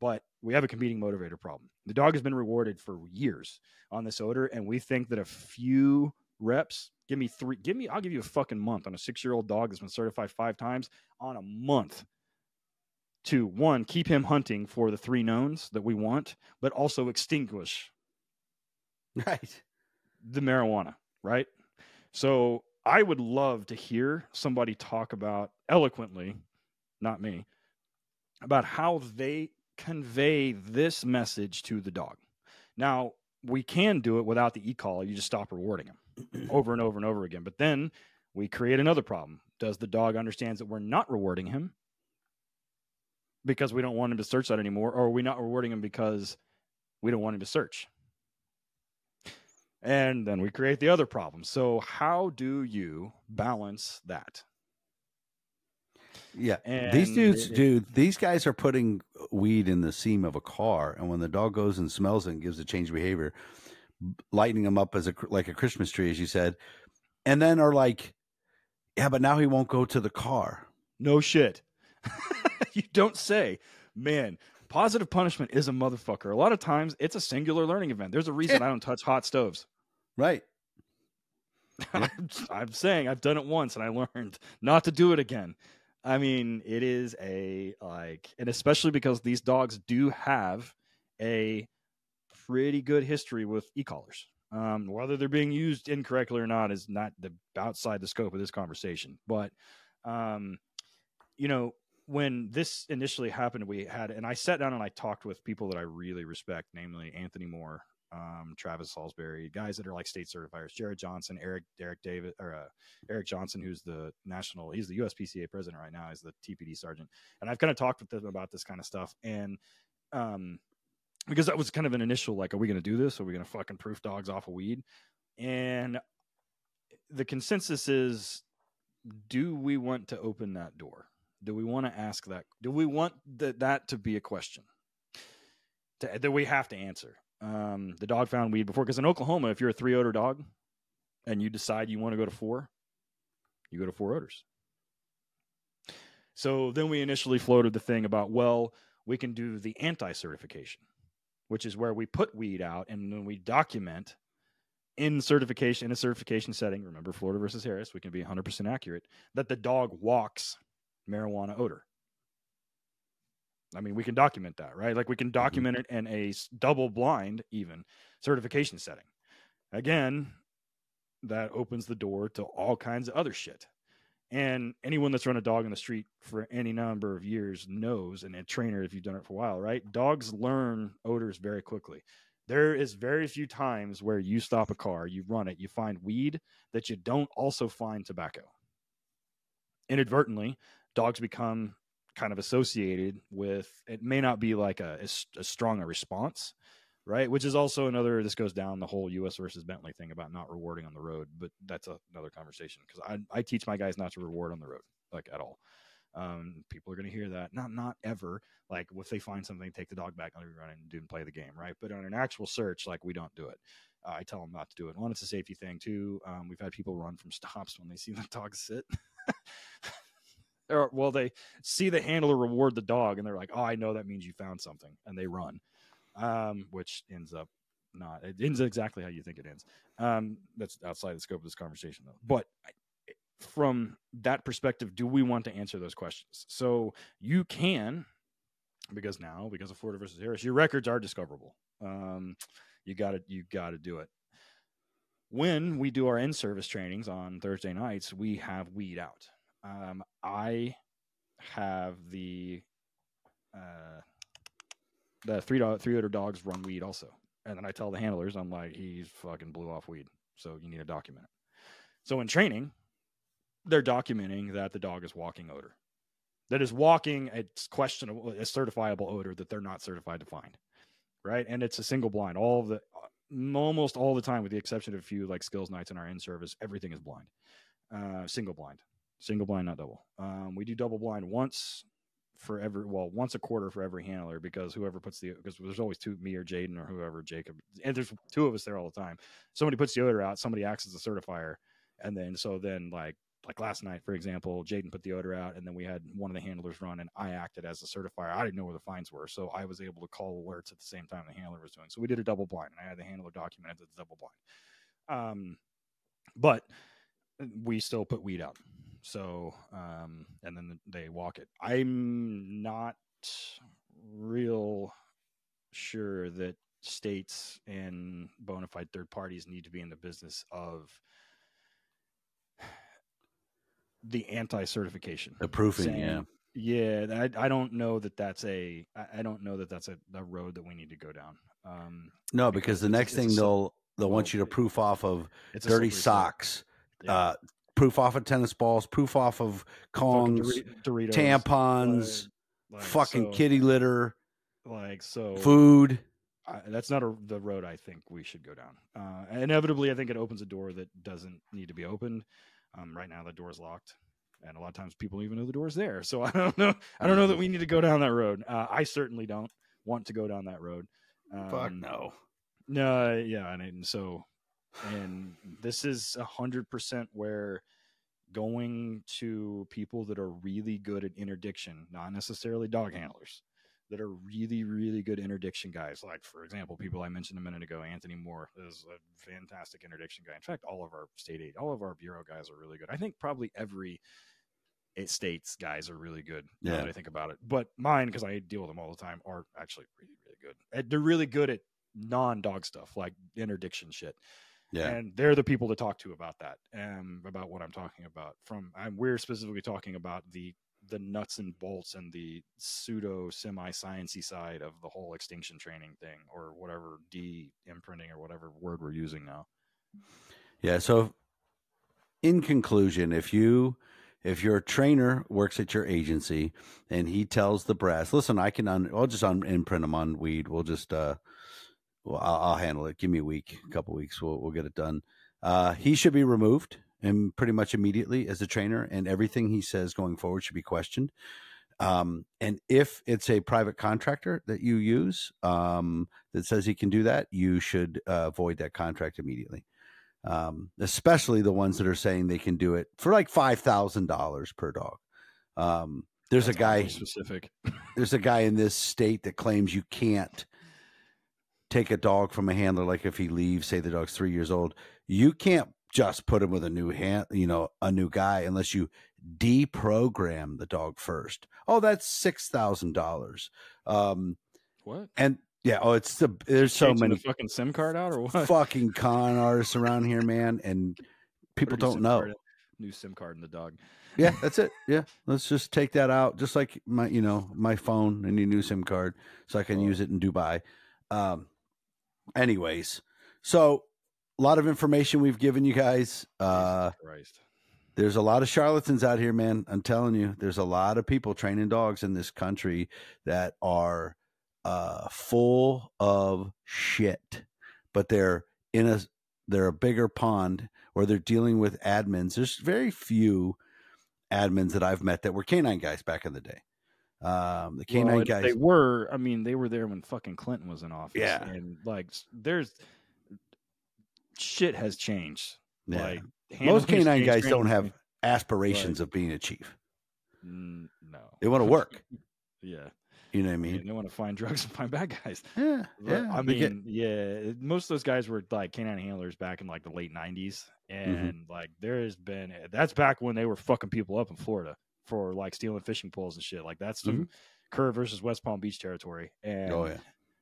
But we have a competing motivator problem. The dog has been rewarded for years on this odor, and we think that a few reps. Give me three. Give me. I'll give you a fucking month on a six year old dog that's been certified five times on a month to one keep him hunting for the three knowns that we want, but also extinguish right the marijuana. Right. So I would love to hear somebody talk about eloquently, not me, about how they convey this message to the dog. Now, we can do it without the e-call. You just stop rewarding him over and over and over again. But then we create another problem. Does the dog understands that we're not rewarding him because we don't want him to search that anymore, or are we not rewarding him because we don't want him to search? And then we create the other problem. So how do you balance that? Yeah, and these dudes, it, dude, these guys are putting weed in the seam of a car, and when the dog goes and smells it and gives a change of behavior, lighting them up as a like a Christmas tree, as you said, and then are like, yeah, but now he won't go to the car. No shit. you don't say, man. Positive punishment is a motherfucker. A lot of times, it's a singular learning event. There's a reason I don't touch hot stoves. Right. I'm saying I've done it once and I learned not to do it again. I mean, it is a like, and especially because these dogs do have a pretty good history with e-collars. Um, whether they're being used incorrectly or not is not the outside the scope of this conversation. But, um, you know, when this initially happened, we had, and I sat down and I talked with people that I really respect, namely Anthony Moore, um, Travis Salisbury, guys that are like state certifiers, Jared Johnson, Eric Derek David, or uh, Eric Johnson, who's the national, he's the USPCA president right now, he's the TPD sergeant, and I've kind of talked with them about this kind of stuff, and um, because that was kind of an initial like, are we going to do this? Are we going to fucking proof dogs off of weed? And the consensus is, do we want to open that door? Do we want to ask that? Do we want that that to be a question that we have to answer? Um, the dog found weed before. Because in Oklahoma, if you're a three odor dog and you decide you want to go to four, you go to four odors. So then we initially floated the thing about, well, we can do the anti certification, which is where we put weed out and then we document in certification, in a certification setting, remember Florida versus Harris, we can be 100% accurate, that the dog walks marijuana odor. I mean, we can document that, right? Like we can mm-hmm. document it in a double blind, even certification setting. Again, that opens the door to all kinds of other shit. And anyone that's run a dog in the street for any number of years knows, and a trainer, if you've done it for a while, right? Dogs learn odors very quickly. There is very few times where you stop a car, you run it, you find weed that you don't also find tobacco. Inadvertently, dogs become kind of associated with it may not be like a, a, strong a response right? Which is also another this goes down the whole us versus bentley thing about not rewarding on the road but that's a, another conversation because I, I teach my guys not to reward on the road like at all. Um, people are going to hear that. Not not ever. Like if they find something take the dog back the run and do play the game right? But on an actual search like we don't do it. Uh, i tell them not to do it. One it's a safety thing. Too um, we've had people run from stops when they see the dog sit or well they see the handler reward the dog and they're like oh i know that means you found something and they run um, which ends up not it ends exactly how you think it ends. Um, that's outside the scope of this conversation though. But from that perspective do we want to answer those questions? So you can because now because of florida versus harris your records are discoverable. Um, you got to you got to do it. When we do our in service trainings on thursday nights we have weed out. Um, I have the uh, the three three odor dogs run weed also, and then I tell the handlers I'm like he's fucking blew off weed, so you need to document it. So in training, they're documenting that the dog is walking odor, that is walking it's questionable a certifiable odor that they're not certified to find, right? And it's a single blind. All of the almost all the time, with the exception of a few like skills nights in our in service, everything is blind, uh, single blind single blind, not double. Um, we do double blind once for every well once a quarter for every handler because whoever puts the because there's always two me or Jaden or whoever Jacob and there's two of us there all the time. Somebody puts the odor out, somebody acts as a certifier, and then so then like like last night for example, Jaden put the odor out, and then we had one of the handlers run, and I acted as a certifier. I didn't know where the fines were, so I was able to call alerts at the same time the handler was doing. So we did a double blind, and I had the handler documented the double blind. Um, but we still put weed out so, um, and then they walk it. I'm not real sure that states and bona fide third parties need to be in the business of the anti-certification. The proofing saying, yeah yeah I, I don't know that that's a i don't know that that's a, a road that we need to go down. Um no because, because the next thing they'll they'll want you to proof off of dirty socks yeah. uh proof off of tennis balls, proof off of Kongs, Doritos, tampons, like, like, fucking so, kitty litter, like so food. I, that's not a, the road I think we should go down. Uh, inevitably, I think it opens a door that doesn't need to be opened. Um, right now, the door is locked. and a lot of times people don't even know the door is there. So I don't know. I don't know that we need to go down that road. Uh, I certainly don't want to go down that road. Um, Fuck no. No, yeah, and, and so, and this is a hundred percent where going to people that are really good at interdiction, not necessarily dog mm-hmm. handlers, that are really, really good interdiction guys. Like, for example, people I mentioned a minute ago, Anthony Moore is a fantastic interdiction guy. In fact, all of our state aid, all of our bureau guys are really good. I think probably every states guys are really good. Yeah. Now I think about it, but mine, because I deal with them all the time, are actually really, really good. They're really good at non dog stuff like interdiction shit. Yeah. And they're the people to talk to about that and about what I'm talking about. From I'm, we're specifically talking about the the nuts and bolts and the pseudo semi sciency side of the whole extinction training thing or whatever D imprinting or whatever word we're using now. Yeah. So, in conclusion, if you if your trainer works at your agency and he tells the brass, listen, I can un- I'll just un- imprint them on weed. We'll just uh, well, I'll, I'll, handle it. Give me a week, a couple weeks. We'll we'll get it done. Uh, he should be removed and pretty much immediately as a trainer, and everything he says going forward should be questioned. Um, and if it's a private contractor that you use um, that says he can do that, you should uh, void that contract immediately. Um, especially the ones that are saying they can do it for like five thousand dollars per dog. Um, there's That's a guy specific. there's a guy in this state that claims you can't take a dog from a handler, like if he leaves, say the dog's three years old, you can't just put him with a new hand, you know, a new guy unless you deprogram the dog first. Oh, that's six thousand dollars. Um, what? And yeah, oh, it's the there's so many the fucking SIM card out or what? Fucking con artists around here, man, and people don't know. Card, new SIM card in the dog. yeah, that's it. Yeah, let's just take that out, just like my, you know, my phone and your new SIM card, so I can oh. use it in Dubai. Um, anyways, so a lot of information we've given you guys. Uh, there's a lot of charlatans out here, man. I'm telling you, there's a lot of people training dogs in this country that are uh, full of shit, but they're in a they're a bigger pond or they're dealing with admins. There's very few admins that I've met that were canine guys back in the day. Um, the canine well, guys. They were. I mean, they were there when fucking Clinton was in office. Yeah, and like, there's shit has changed. Yeah. Like most canine guys don't have aspirations of being a chief. No, they want to work. yeah, you know what I mean? They want to find drugs and find bad guys. Yeah, yeah. I mean, get... yeah. Most of those guys were like canine handlers back in like the late '90s, mm-hmm. and mm-hmm. like there has been that's back when they were fucking people up in Florida for like stealing fishing poles and shit. Like that's mm-hmm. Kerr versus West Palm Beach territory. And oh yeah.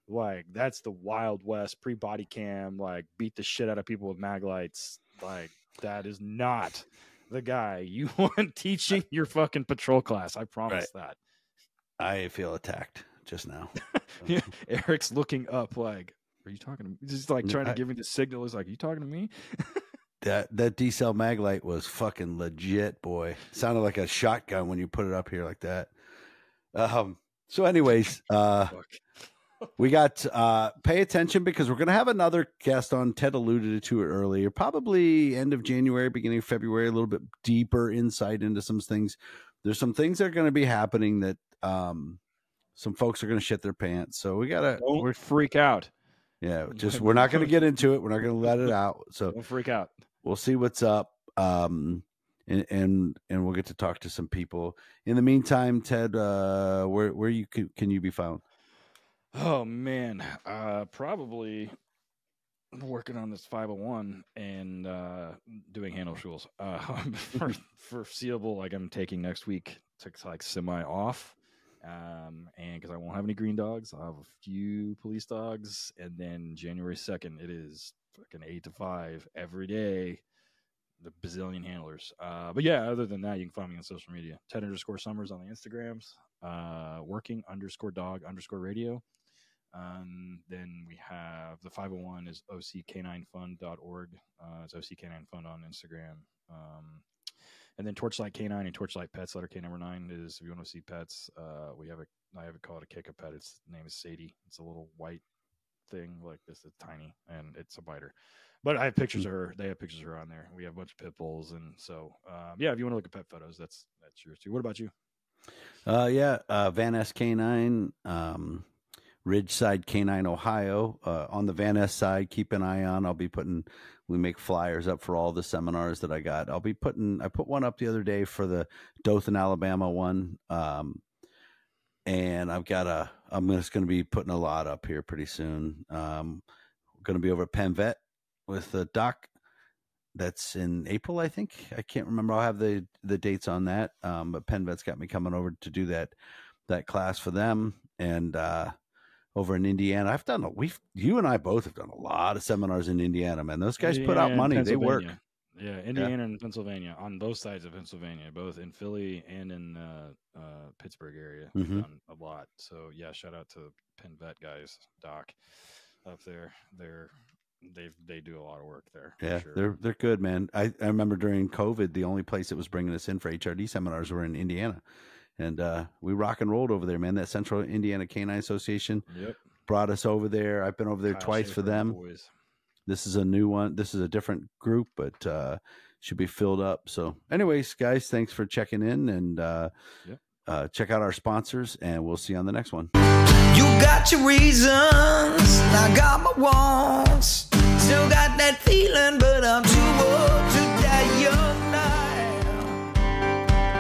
Like that's the Wild West pre body cam, like beat the shit out of people with mag lights. Like that is not the guy you want teaching your fucking patrol class. I promise right. that. I feel attacked just now. yeah, Eric's looking up like, are you talking to me? He's like trying to give me the signal. He's like, are you talking to me? that that D cell maglite was fucking legit, boy. Sounded like a shotgun when you put it up here like that. Um. So, anyways, uh, we got uh pay attention because we're gonna have another guest on. Ted alluded to it earlier, probably end of January, beginning of February. A little bit deeper insight into some things. There's some things that are going to be happening that um some folks are going to shit their pants. So we gotta don't freak out. Yeah, just we're not going to get into it. We're not going to let it out. So don't freak out we'll see what's up. Um, and, and and we'll get to talk to some people. In the meantime, Ted, uh, where where you can, can you be found? Oh man, uh, probably working on this 501 and uh, doing handle schools uh, for foreseeable. Like I'm taking next week to like semi off, um, and because I won't have any green dogs, I'll have a few police dogs, and then January 2nd, it is fucking eight to five every day. The bazillion handlers. Uh, but yeah, other than that, you can find me on social media. Ted underscore Summers on the Instagrams. Uh, working underscore dog underscore radio. Um, then we have the 501 is ock9fund.org. Uh, it's ock9fund on Instagram. Um, and then Torchlight Canine and Torchlight Pets, letter K number nine is if you want to see pets, uh, we have a, I have it called a kick a pet. Its name is Sadie. It's a little white thing like this. is tiny and it's a biter. But I have pictures of her. They have pictures of her on there. We have a bunch of pit bulls, and so um, yeah. If you want to look at pet photos, that's that's yours too. What about you? Uh, yeah, uh, Van S Canine, um, Ridgeside Canine, Ohio. Uh, on the Van S side, keep an eye on. I'll be putting. We make flyers up for all the seminars that I got. I'll be putting. I put one up the other day for the Dothan, Alabama one. Um, and I've got a. I'm just going to be putting a lot up here pretty soon. Um, going to be over at Penn Vet with the doc. That's in April, I think. I can't remember. I'll have the the dates on that. Um, but Penn Vet's got me coming over to do that that class for them, and uh, over in Indiana, I've done. A, we've you and I both have done a lot of seminars in Indiana, man. Those guys Indiana put out money. They work. Yeah, Indiana yeah. and Pennsylvania on both sides of Pennsylvania, both in Philly and in uh, uh, Pittsburgh area, mm-hmm. a lot. So yeah, shout out to Penn Vet guys, Doc, up there. They're they they do a lot of work there. Yeah, sure. they're they're good, man. I, I remember during COVID, the only place that was bringing us in for HRD seminars were in Indiana, and uh, we rock and rolled over there, man. That Central Indiana Canine Association yep. brought us over there. I've been over there Kyle twice Schaefer for them. Boys. This is a new one. This is a different group, but uh, should be filled up. So, anyways, guys, thanks for checking in and. Uh, yep. Uh, check out our sponsors, and we'll see you on the next one. You got your reasons, I got my wants. Still got that feeling, but I'm too old